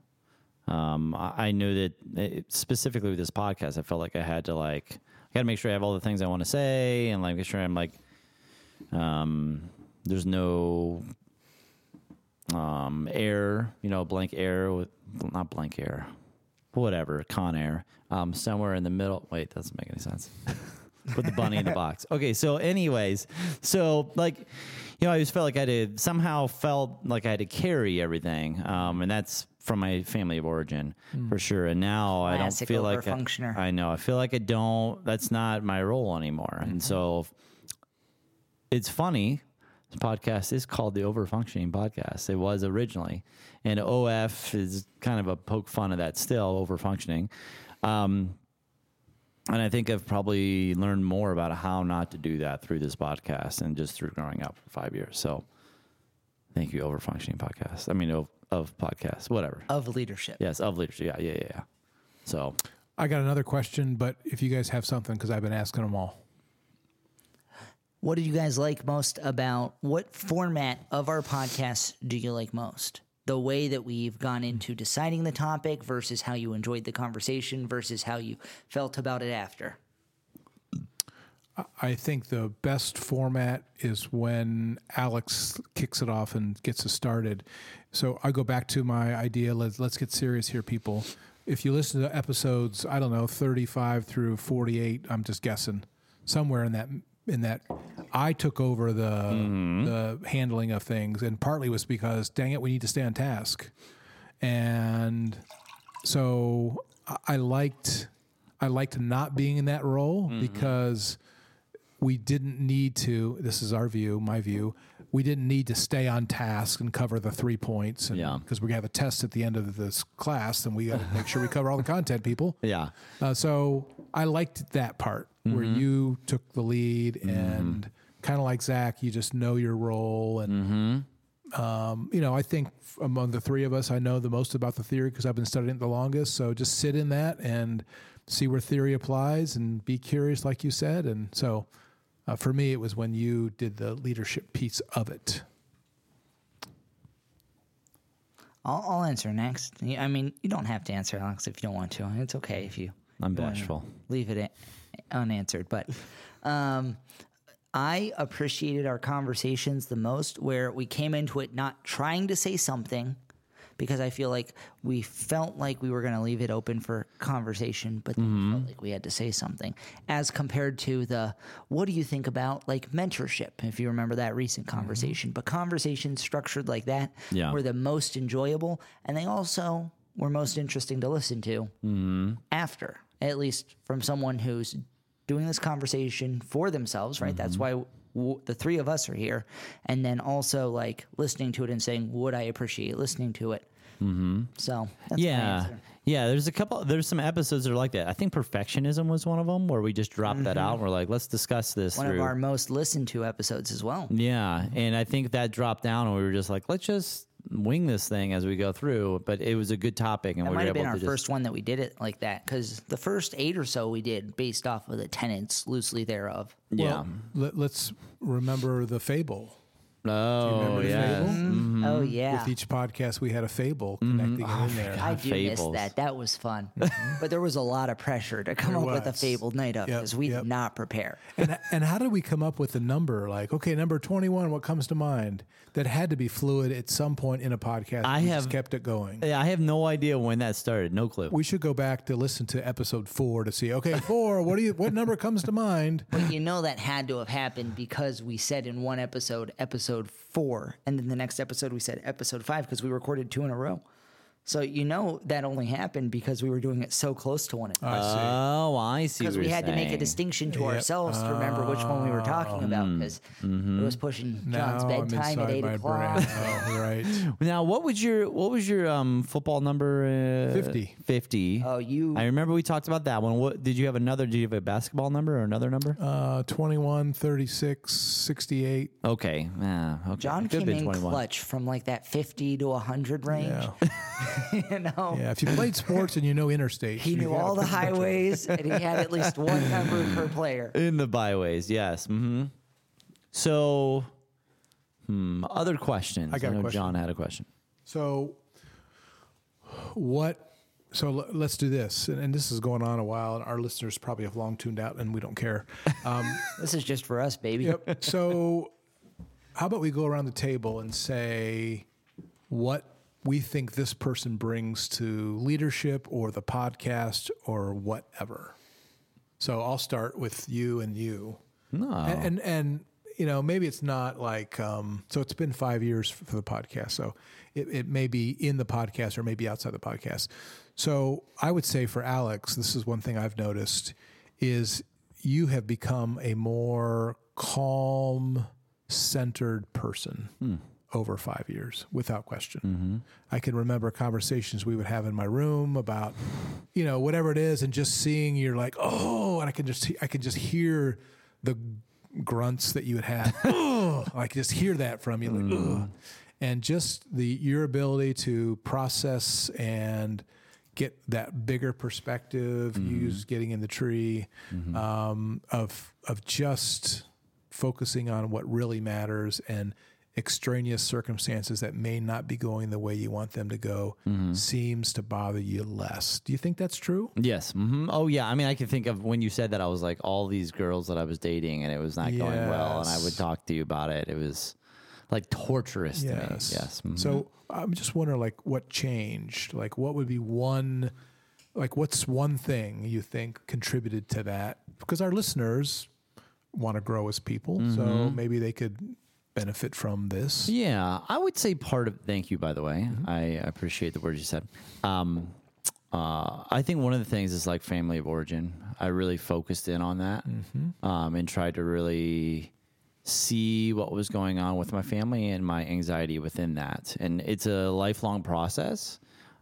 um, I, I knew that it, specifically with this podcast, I felt like I had to like, I got to make sure I have all the things I want to say and like make sure I'm like, um, there's no um, air, you know, blank air with not blank air, whatever, con air, um, somewhere in the middle. Wait, that doesn't make any sense. Put the bunny in the box. Okay, so anyways, so like, you know, I just felt like I had to somehow felt like I had to carry everything, um, and that's from my family of origin for sure. And now I don't feel like I, overfunctioner. I know I feel like I don't. That's not my role anymore, and so it's funny. This podcast is called the Overfunctioning Podcast. It was originally, and OF is kind of a poke fun of that still overfunctioning. Um, and I think I've probably learned more about how not to do that through this podcast and just through growing up for five years. So, thank you, Overfunctioning Podcast. I mean, of, of podcasts, whatever. of leadership. Yes, of leadership. Yeah, yeah, yeah. yeah. So, I got another question, but if you guys have something, because I've been asking them all. What did you guys like most about what format of our podcast do you like most? The way that we've gone into deciding the topic versus how you enjoyed the conversation versus how you felt about it after. I think the best format is when Alex kicks it off and gets us started. So I go back to my idea. Let's let's get serious here, people. If you listen to episodes, I don't know, thirty-five through forty-eight. I'm just guessing somewhere in that in that. I took over the the handling of things, and partly was because, dang it, we need to stay on task, and so I- liked I liked not being in that role because we didn't need to this is our view my view we didn't need to stay on task and cover the three points and Yeah. because we have a test at the end of this class and we got to make sure we cover all the content people yeah. uh, so i liked that part where you took the lead and kind of like zach you just know your role and um, you know i think among the three of us i know the most about the theory because i've been studying it the longest. So just sit in that and see where theory applies and be curious like you said. And so uh, for me it was when you did the leadership piece of it. I'll, I'll answer next. I mean, you don't have to answer, Alex, if you don't want to. It's okay if you I'm you bashful. Leave it a- unanswered. But um, I appreciated our conversations the most where we came into it not trying to say something, because I feel like we felt like we were going to leave it open for conversation, but then we mm-hmm. felt like we had to say something. As compared to the, what do you think about like mentorship? If you remember that recent mm-hmm. conversation, but conversations structured like that Yeah. were the most enjoyable, and they also were most interesting to listen to mm-hmm. after, at least from someone who's doing this conversation for themselves, right? That's why w- the three of us are here. And then also like listening to it and saying, would I appreciate listening to it? Mm-hmm. So, that's Yeah. Yeah, there's a couple. There's some episodes that are like that. I think perfectionism was one of them, where we just dropped that out. And we're like, let's discuss this One through. of our most listened to episodes as well. yeah, and I think that dropped down, and we were just like, let's just wing this thing as we go through. But it was a good topic, and That we might were have been able our to just. first one that we did it like that because the first eight or so we did based off of the tenets loosely thereof. yeah. Well, let, let's remember the fable. Oh remember the yeah. fable? Mm-hmm. Mm-hmm. Oh, yeah. With each podcast, we had a fable mm-hmm. connecting it oh, in there. I do miss that. That was fun. but there was a lot of pressure to come There up with a was. fabled night of Yep, because we yep. did not prepare. and, and how did we come up with the number? Like, okay, number 21, what comes to mind? That had to be fluid at some point in a podcast. I we have- just kept it going. Yeah, I have no idea when that started. No clue. We should go back to listen to episode four to see. Okay, four. What do you? What number comes to mind? But you know that had to have happened because we said in one episode, episode four, and then the next episode we said episode five because we recorded two in a row. So you know that only happened because we were doing it so close to one another. Oh, I see. Because what we you're had to make a distinction to Yep. ourselves to remember which one we were talking about because it was pushing John's now bedtime at eight o'clock. brain. Oh, right. Now, what was your what was your um football number? Uh, 50. Fifty. Oh, you I remember we talked about that one. What did you have another? Did you have a basketball number or another number? Uh, 21, 36, 68. okay. Yeah. Okay. John Could've came in 21. clutch from like that fifty to hundred range. Yeah. you know. Yeah. If you played sports and you know interstate, He knew all the highways, and he had at least one number per player. In the byways, yes. hmm So, hmm, other questions. I got a know question. John had a question. So, what? So l- let's do this, and, and this is going on a while, and our listeners probably have long tuned out, and we don't care. Um, This is just for us, baby. Yep. So, how about we go around the table and say what we think this person brings to leadership or the podcast or whatever. So I'll start with you and you. No. And and, and you know maybe it's not like um, so it's been five years for, the podcast so it, it may be in the podcast or maybe outside the podcast so i would say for alex this is one thing i've noticed is you have become a more calm centered person over five years without question mm-hmm. i can remember conversations we would have in my room about you know whatever it is and just seeing you're like oh and i can just i can just hear the grunts that you would have. oh, I can just hear that from you. Like, mm-hmm. "Ugh." And just the your ability to process and get that bigger perspective, mm-hmm. use getting in the tree um, of of just focusing on what really matters and extraneous circumstances that may not be going the way you want them to go seems to bother you less. Do you think that's true? Yes. hmm Oh, yeah. I mean, I can think of when you said that, I was like, all these girls that I was dating, and it was not going well, and I would talk to you about it. It was like torturous to me. Yes. mhm. So I'm just wondering, like, what changed? Like, what would be one, like, what's one thing you think contributed to that? Because our listeners want to grow as people, so Mm-hmm. maybe they could benefit from this. Yeah, I would say part of. Thank you, by the way. Mm-hmm. I appreciate the words you said. Um, uh, I think one of the things is like family of origin. I really focused in on that Mm-hmm. um, and tried to really see what was going on with my family and my anxiety within that. And it's a lifelong process.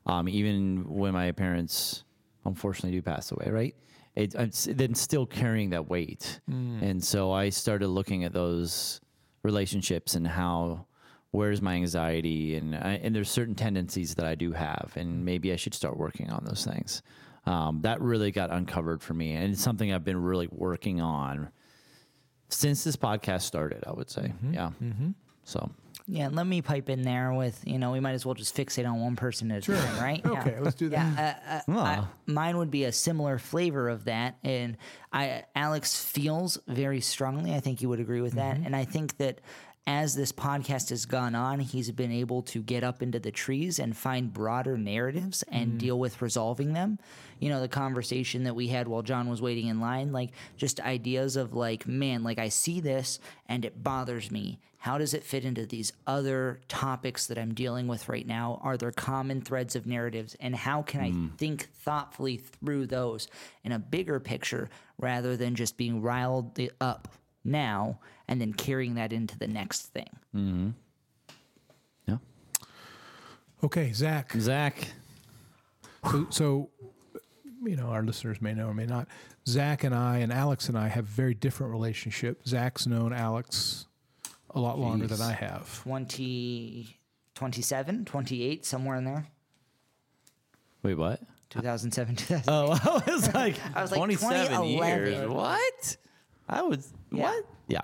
Um, even when my parents unfortunately do pass away, right? It, it's then still carrying that weight. And so I started looking at those relationships and how where's my anxiety and I, and there's certain tendencies that I do have and maybe I should start working on those things. Um, that really got uncovered for me and it's something I've been really working on since this podcast started. I would say, yeah. So Yeah, let me pipe in there with you know we might as well just fixate on one person at a time, right? Yeah. Okay, let's do that. Yeah, uh, uh, I- mine would be a similar flavor of that, and I Alex feels very strongly. I think you would agree with that, and I think that as this podcast has gone on, he's been able to get up into the trees and find broader narratives and mm. deal with resolving them. You know, the conversation that we had while John was waiting in line, like just ideas of like, man, like I see this and it bothers me. How does it fit into these other topics that I'm dealing with right now? Are there common threads of narratives? And how can I mm. think thoughtfully through those in a bigger picture rather than just being riled up now and then carrying that into the next thing? Mm-hmm. Yeah. Okay, Zach. Zach. So, so, you know, our listeners may know or may not. Zach and I and Alex and I have a very different relationship. Zach's known Alex a lot longer than I have. 20, 27, 28, somewhere in there. Wait, what? 2007, 2000. Oh, I was like, I was like, 27 years. What? I was, Yeah. what? Yeah.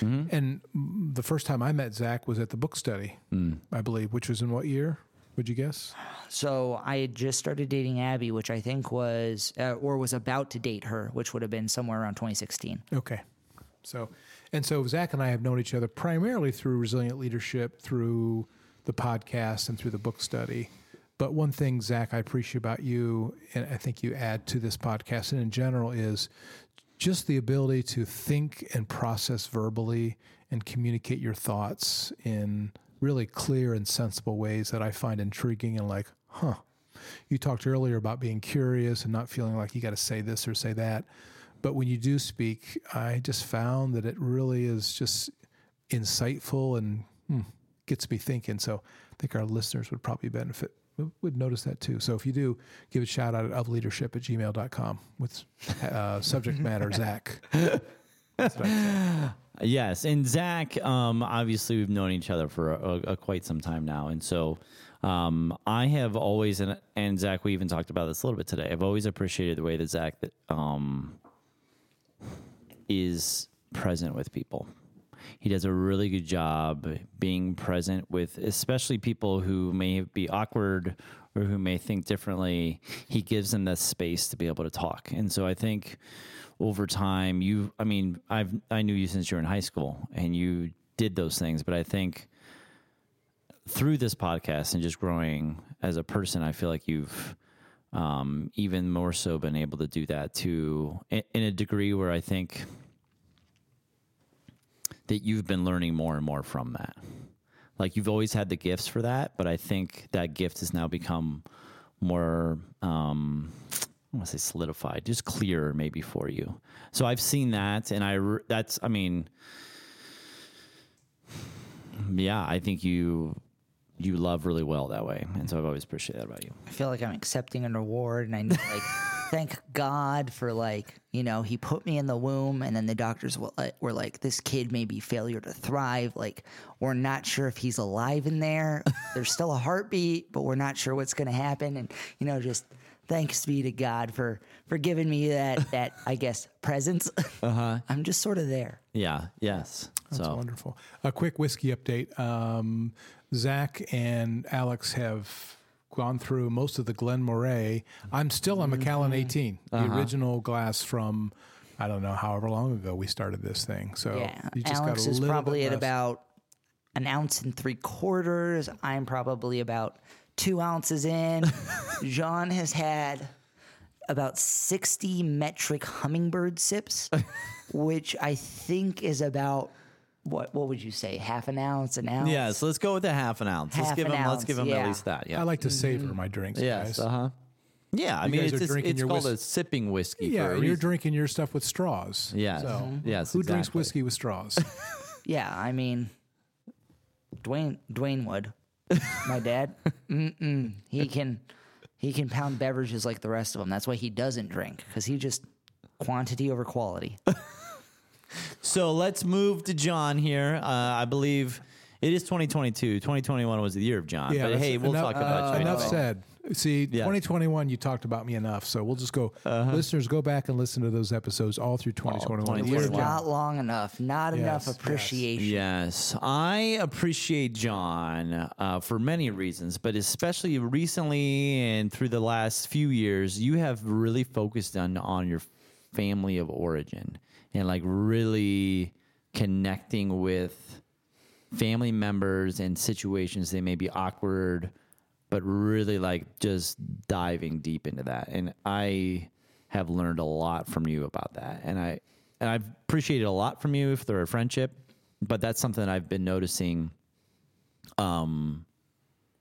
And mm, the first time I met Zach was at the book study, I believe, which was in what year? Would you guess? So I had just started dating Abby, which I think was, uh, or was about to date her, which would have been somewhere around 2016. Okay. So, and so Zach and I have known each other primarily through resilient leadership, through the podcast, and through the book study. But one thing, Zach, I appreciate about you, and I think you add to this podcast and in general, is just the ability to think and process verbally and communicate your thoughts in really clear and sensible ways that I find intriguing and like, huh. You talked earlier about being curious and not feeling like you got to say this or say that. But when you do speak, I just found that it really is just insightful and hmm, gets me thinking. So I think our listeners would probably benefit, would- notice that too. So if you do, give a shout out at leadership at gmail.com with uh, subject matter Zach. Yes, and Zach, um, obviously we've known each other for a, a, quite some time now, and so um, I have always and, and Zach, we even talked about this a little bit today. I've always appreciated the way that Zach um, is present with people. He does a really good job being present with, especially people who may be awkward or who may think differently. He gives them the space to be able to talk, and so I think over time, you, I mean, I've I knew you since you were in high school, and you did those things, but I think through this podcast and just growing as a person, I feel like you've um, even more so been able to do that to in, in a degree where I think that you've been learning more and more from that. Like you've always had the gifts for that, but I think that gift has now become more um, I want to say solidified, just clearer maybe for you. So I've seen that, and I that's I mean, yeah, I think you you love really well that way, and so I've always appreciated that about you. I feel like I'm accepting an award and I need like thank God for like, you know, he put me in the womb and then the doctors were like, this kid may be failure to thrive. Like we're not sure if he's alive in there. There's still a heartbeat, but we're not sure what's going to happen and you know just thanks be to God for for giving me that that I guess presence. Uh-huh. I'm just sort of there. Yeah. Yes. That's so wonderful. A quick whiskey update. Um, Zach and Alex have gone through most of the Glen Moray. I'm still on Macallan mm-hmm. 18, the uh-huh. original glass from I don't know however long ago we started this thing. So Yeah, you just Alex got a is little probably at about an ounce and three quarters. I'm probably about two ounces in. John has had about 60 metric hummingbird sips, which I think is about what? What would you say? Half an ounce, an ounce? yeah. So let's go with a half an ounce. let's give an him. Let's ounce, give him yeah. at least that. Yeah. I like to savor my drinks, yes. guys. Uh huh. Yeah. I You mean, guys it's are it's, drinking it's your called whis- a sipping whiskey. yeah, for a and you're reason. drinking your stuff with straws. Yes. So Yes. who drinks exactly. whiskey with straws? Yeah, I mean, Dwayne Dwayne would. My dad, Mm-mm. he can he can pound beverages like the rest of them. That's why he doesn't drink because he just quantity over quality. So let's move to John here. Uh, I believe it is 2022. 2021 was the year of John. but hey, we'll enough, talk about uh, you. enough said. See, Yes. 2021, you talked about me enough, so we'll just go. Listeners, go back and listen to those episodes all through 2021. The year 2021. Not long enough. Not enough yes. appreciation. Yes, I appreciate John uh, for many reasons, but especially recently and through the last few years, you have really focused on on your family of origin and like really connecting with family members and situations they may be awkward, but really like just diving deep into that. And I have learned a lot from you about that. And I and I've appreciated a lot from you for our friendship, but that's something that I've been noticing um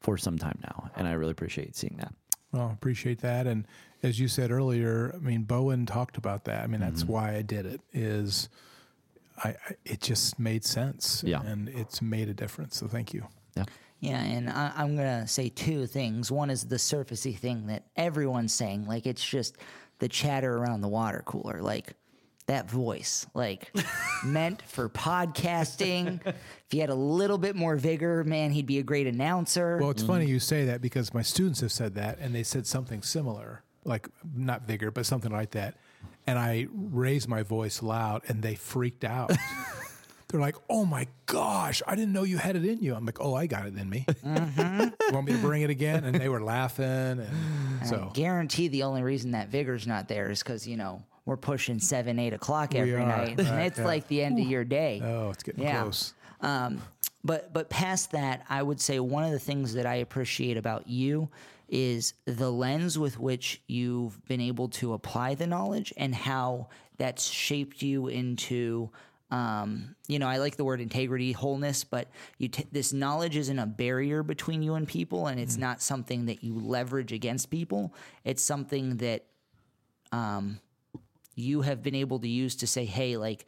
for some time now. And I really appreciate seeing that. Well, appreciate that. And as you said earlier, I mean, Bowen talked about that. I mean, that's Mm-hmm. why I did it. Is I, I it just made sense. Yeah. and it's made a difference. So thank you. Yeah. Yeah, and I, I'm gonna say two things. One is the surfacey thing that everyone's saying, like it's just the chatter around the water cooler, like that voice, like meant for podcasting. if he had a little bit more vigor, man, he'd be a great announcer. Well, it's funny you say that because my students have said that, and they said something similar, like not vigor, but something like that. And I raised my voice loud, and they freaked out. They're like, "Oh my gosh, I didn't know you had it in you." I'm like, "Oh, I got it in me. you want me to bring it again?" And they were laughing, and so guarantee the only reason that vigor's not there is because you know we're pushing seven, eight o'clock every are, night, and it's yeah. like the end of your day. oh, it's getting Yeah. close. Um, but but past that, I would say one of the things that I appreciate about you is the lens with which you've been able to apply the knowledge and how that's shaped you into. Um, you know, I like the word integrity, wholeness, but you t- this knowledge isn't a barrier between you and people, and it's not something that you leverage against people. It's something that um, you have been able to use to say, hey, like,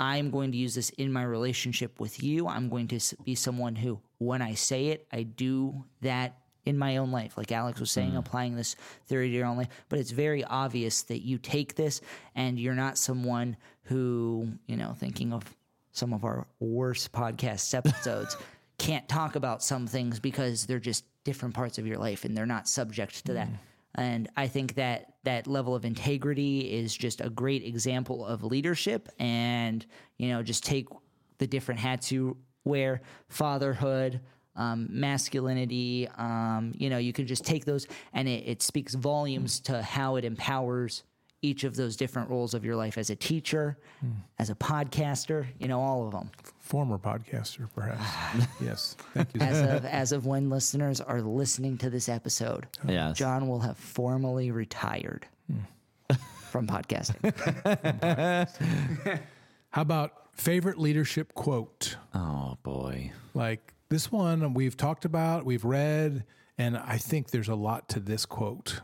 I'm going to use this in my relationship with you. I'm going to be someone who, when I say it, I do that in my own life. Like Alex was saying, mm-hmm. applying this theory to your own life. But it's very obvious that you take this and you're not someone who, you know, thinking of some of our worst podcast episodes, can't talk about some things because they're just different parts of your life and they're not subject to that. Mm-hmm. And I think that that level of integrity is just a great example of leadership. And, you know, just take the different hats you wear fatherhood, um, masculinity. Um, you know, you can just take those and it, it speaks volumes to how it empowers each of those different roles of your life as a teacher, as a podcaster, you know, all of them. Former podcaster, perhaps. yes. Thank you. As of, as of when listeners are listening to this episode, Yes. John will have formally retired from podcasting. How about favorite leadership quote? Oh boy. Like this one we've talked about, we've read, and I think there's a lot to this quote.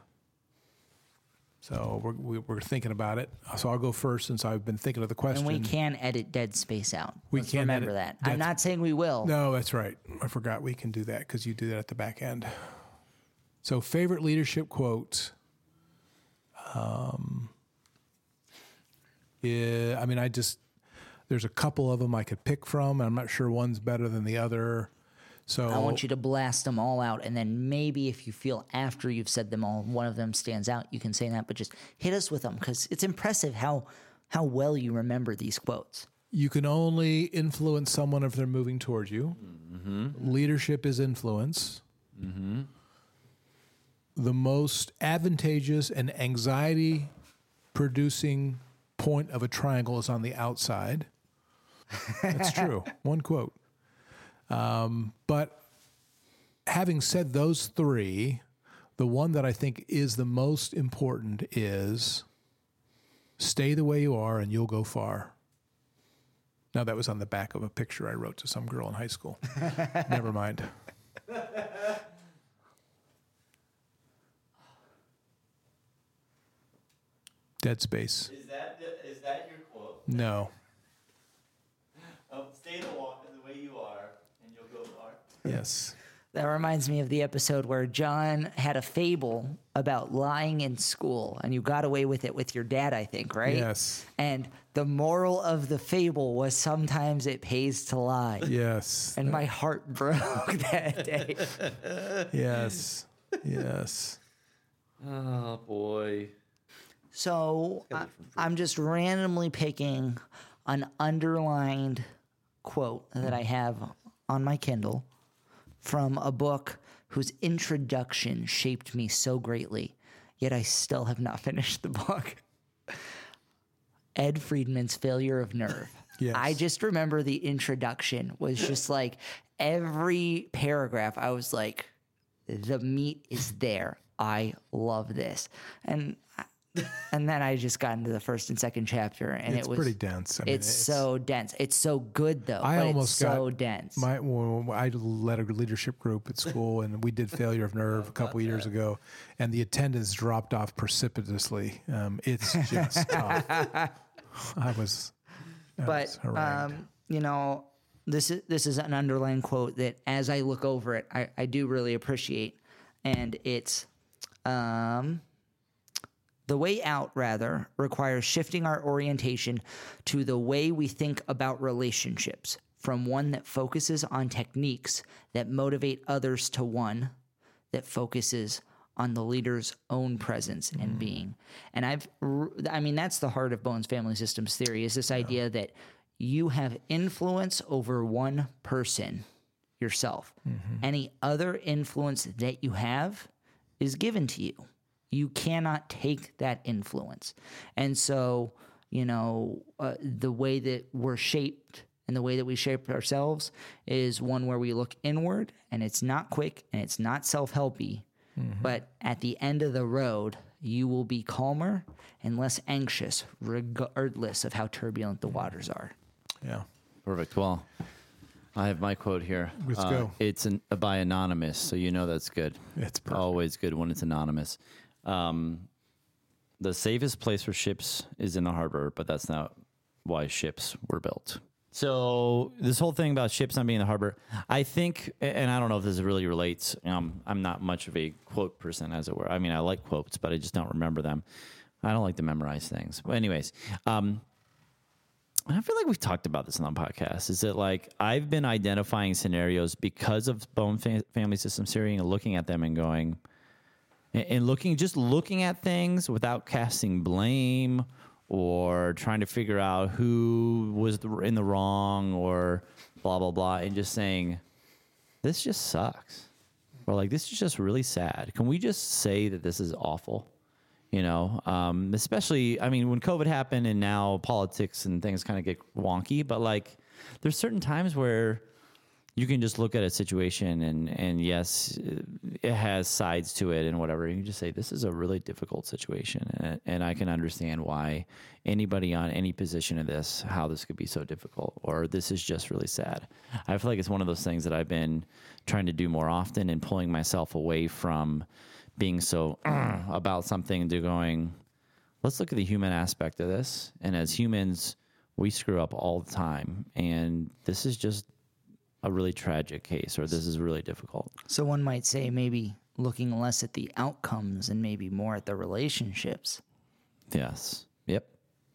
So we're, we- we're thinking about it. So I'll go first since I've been thinking of the question. And we can edit dead space out. We Let's can remember that. I'm not saying we will. No, that's right. I forgot we can do that because you do that at the back end. So, favorite leadership quote. Um, yeah, I mean, I just there's a couple of them I could pick from. I'm not sure one's better than the other. So I want you to blast them all out, and then maybe if you feel after you've said them all, one of them stands out, you can say that. But just hit us with them because it's impressive how how well you remember these quotes. you can only influence someone if they're moving toward you. Mm-hmm. Leadership is influence. Mm-hmm. The most advantageous and anxiety producing point of a triangle is on the outside. That's true. One quote. Um, but having said those three, the one that I think is the most important is stay the way you are and you'll go far. Now that was on the back of a picture I wrote to some girl in high school. Never mind. Dead space. Is that is that your quote? No. Um, stay the walk the way you are, and you'll go far. Yes. That reminds me of the episode where John had a fable about lying in school, and you got away with it with your dad, I think, right? Yes. And the moral of the fable was sometimes it pays to lie. Yes. And my heart broke that day. Yes. Yes. Oh boy. So I, I'm just randomly picking an underlined quote that I have on my Kindle from a book whose introduction shaped me so greatly, yet I still have not finished the book. Ed Friedman's Failure of Nerve. Yes. I just remember the introduction was just like every paragraph. I was like, the meat is there. I love this, and and then I just got into the first and second chapter, and It's it was pretty dense. I mean, it's, so dense. It's so good though. I almost it's so got dense. My, well, I led a leadership group at school, and we did Failure of Nerve a couple years ago, and the attendance dropped off precipitously. Um, it's just tough. I was, I but was um, you know, this is this is an underlying quote that, as I look over it, I, I do really appreciate, and it's um, the way out. Rather requires shifting our orientation to the way we think about relationships, from one that focuses on techniques that motivate others to one that focuses on the leader's own presence and mm. being. And I've, I mean, that's the heart of Bowen's Family Systems theory is this idea that you have influence over one person, yourself. Mm-hmm. Any other influence that you have is given to you. You cannot take that influence. And so, you know, uh, the way that we're shaped and the way that we shape ourselves is one where we look inward and it's not quick and it's not self helpy. But at the end of the road, you will be calmer and less anxious, regardless of how turbulent the waters are. yeah. Perfect. Well, I have my quote here. Uh, Let's go. It's an, by anonymous, so you know that's good. It's perfect. always good when it's anonymous. Um, the safest place for ships is in the harbor, but that's not why ships were built. So this whole thing about ships not being in the harbor, I think, and I don't know if this really relates. Um, I'm not much of a quote person, as it were. I mean, I like quotes, but I just don't remember them. I don't like to memorize things. But anyways, um, I feel like we've talked about this on the podcast. Is that like I've been identifying scenarios because of Bowen fa- family system theory and looking at them and going, and, looking just looking at things without casting blame or trying to figure out who was in the wrong or blah blah blah, and just saying, this just sucks, or like this is just really sad. Can we just say that this is awful? you know um, especially i mean when covid happened and now politics and things kind of get wonky but like there's certain times where you can just look at a situation and and yes it has sides to it and whatever. You can just say this is a really difficult situation and, and i can understand why anybody on any position of this how this could be so difficult or this is just really sad. I feel like it's one of those things that i've been trying to do more often and pulling myself away from being so about something to going let's look at the human aspect of this. And as humans we screw up all the time. And this is just a really tragic case or this is really difficult So one might say maybe looking less at the outcomes and maybe more at the relationships. yes yep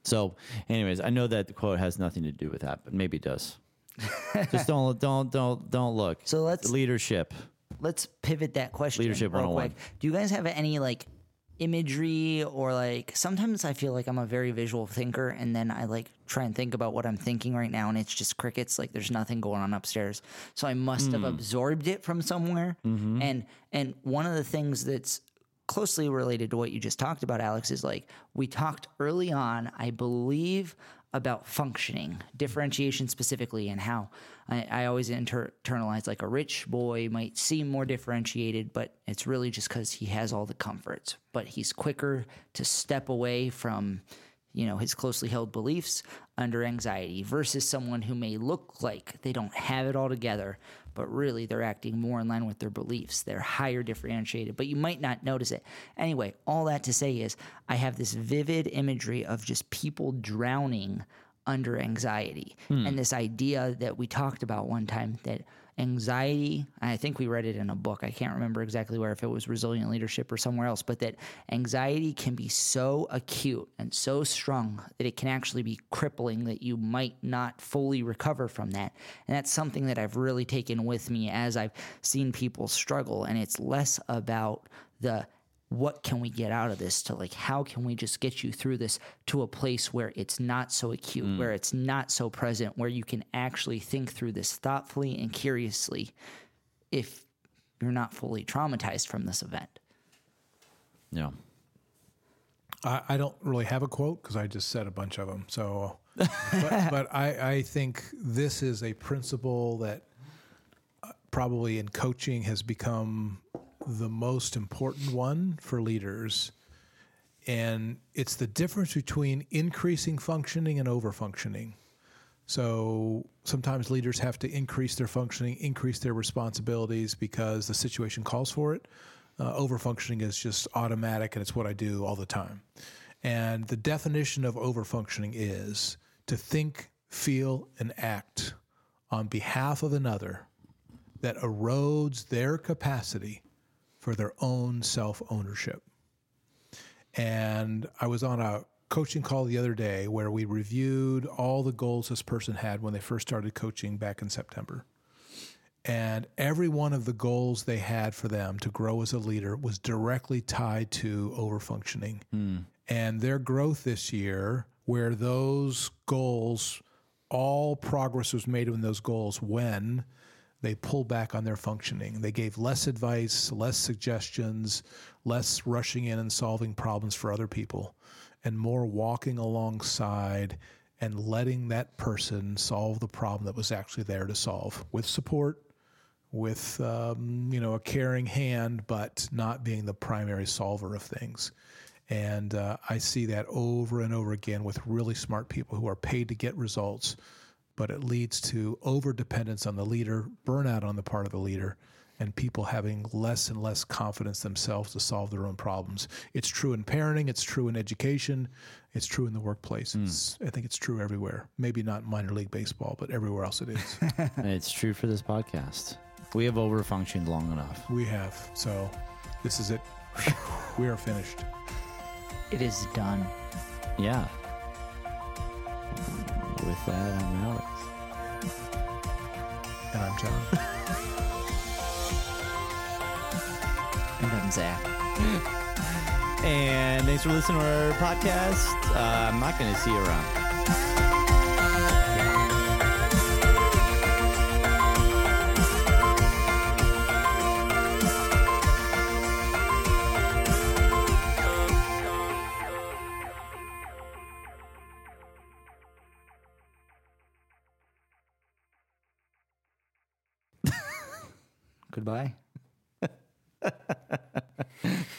so anyways i know that the quote has nothing to do with that but maybe it does just don't don't don't don't look So let's- leadership Let's pivot that question. Leadership real 101. quick. Oh do you guys have any like imagery or like sometimes I feel like I'm a very visual thinker and then I like try and think about what I'm thinking right now and it's just crickets like there's nothing going on upstairs. So I must have hmm. absorbed it from somewhere. Mm-hmm. And and one of the things that's closely related to what you just talked about Alex is like we talked early on I believe about functioning, differentiation specifically, and how I, I always inter- internalize like a rich boy might seem more differentiated, but it's really just because he has all the comforts. But he's quicker to step away from, you know, his closely held beliefs under anxiety versus someone who may look like they don't have it all together, but really they're acting more in line with their beliefs. They're higher differentiated, but you might not notice it. Anyway, all that to say is I have this vivid imagery of just people drowning under anxiety. Hmm. And this idea that we talked about one time that anxiety, I think we read it in a book i can't remember exactly where if it was resilient leadership or somewhere else but that anxiety can be so acute and so strong that it can actually be crippling that you might not fully recover from that. And that's something that i've really taken with me as i've seen people struggle. And it's less about the what can we get out of this to like how can we just get you through this to a place where it's not so acute where it's not so present where you can actually think through this thoughtfully and curiously if you're not fully traumatized from this event yeah I, I don't really have a quote because I just said a bunch of them. So but, but I, I think this is a principle that uh, probably in coaching has become the most important one for leaders. And it's the difference between increasing functioning and over functioning. So sometimes leaders have to increase their functioning, increase their responsibilities because the situation calls for it. Uh, is just automatic and it's what I do all the time. And the definition of over functioning is to think, feel, and act on behalf of another that erodes their capacity for their own self ownership. And I was on a coaching call the other day where we reviewed all the goals this person had when they first started coaching back in September. And every one of the goals they had for them to grow as a leader was directly tied to overfunctioning. Hmm. And their growth this year, where those goals, all progress was made in those goals when they pulled back on their functioning. They gave less advice, less suggestions, less rushing in and solving problems for other people, and more walking alongside and letting that person solve the problem that was actually there to solve with support, with um, you know a caring hand, but not being the primary solver of things. And uh, I see that over and over again with really smart people who are paid to get results, but it leads to over dependence on the leader, burnout on the part of the leader, and people having less and less confidence themselves to solve their own problems. It's true in parenting, it's true in education, it's true in the workplace. Hmm. It's, I think it's true everywhere. Maybe not minor league baseball, but everywhere else it is. And it's true for this podcast. We have overfunctioned long enough. we have. So this is it. we are finished. It is done. Yeah. With that, I'm Alex. And I'm John. And I'm Zach. And thanks for listening to our podcast. Uh, I'm not going to see you around. Goodbye.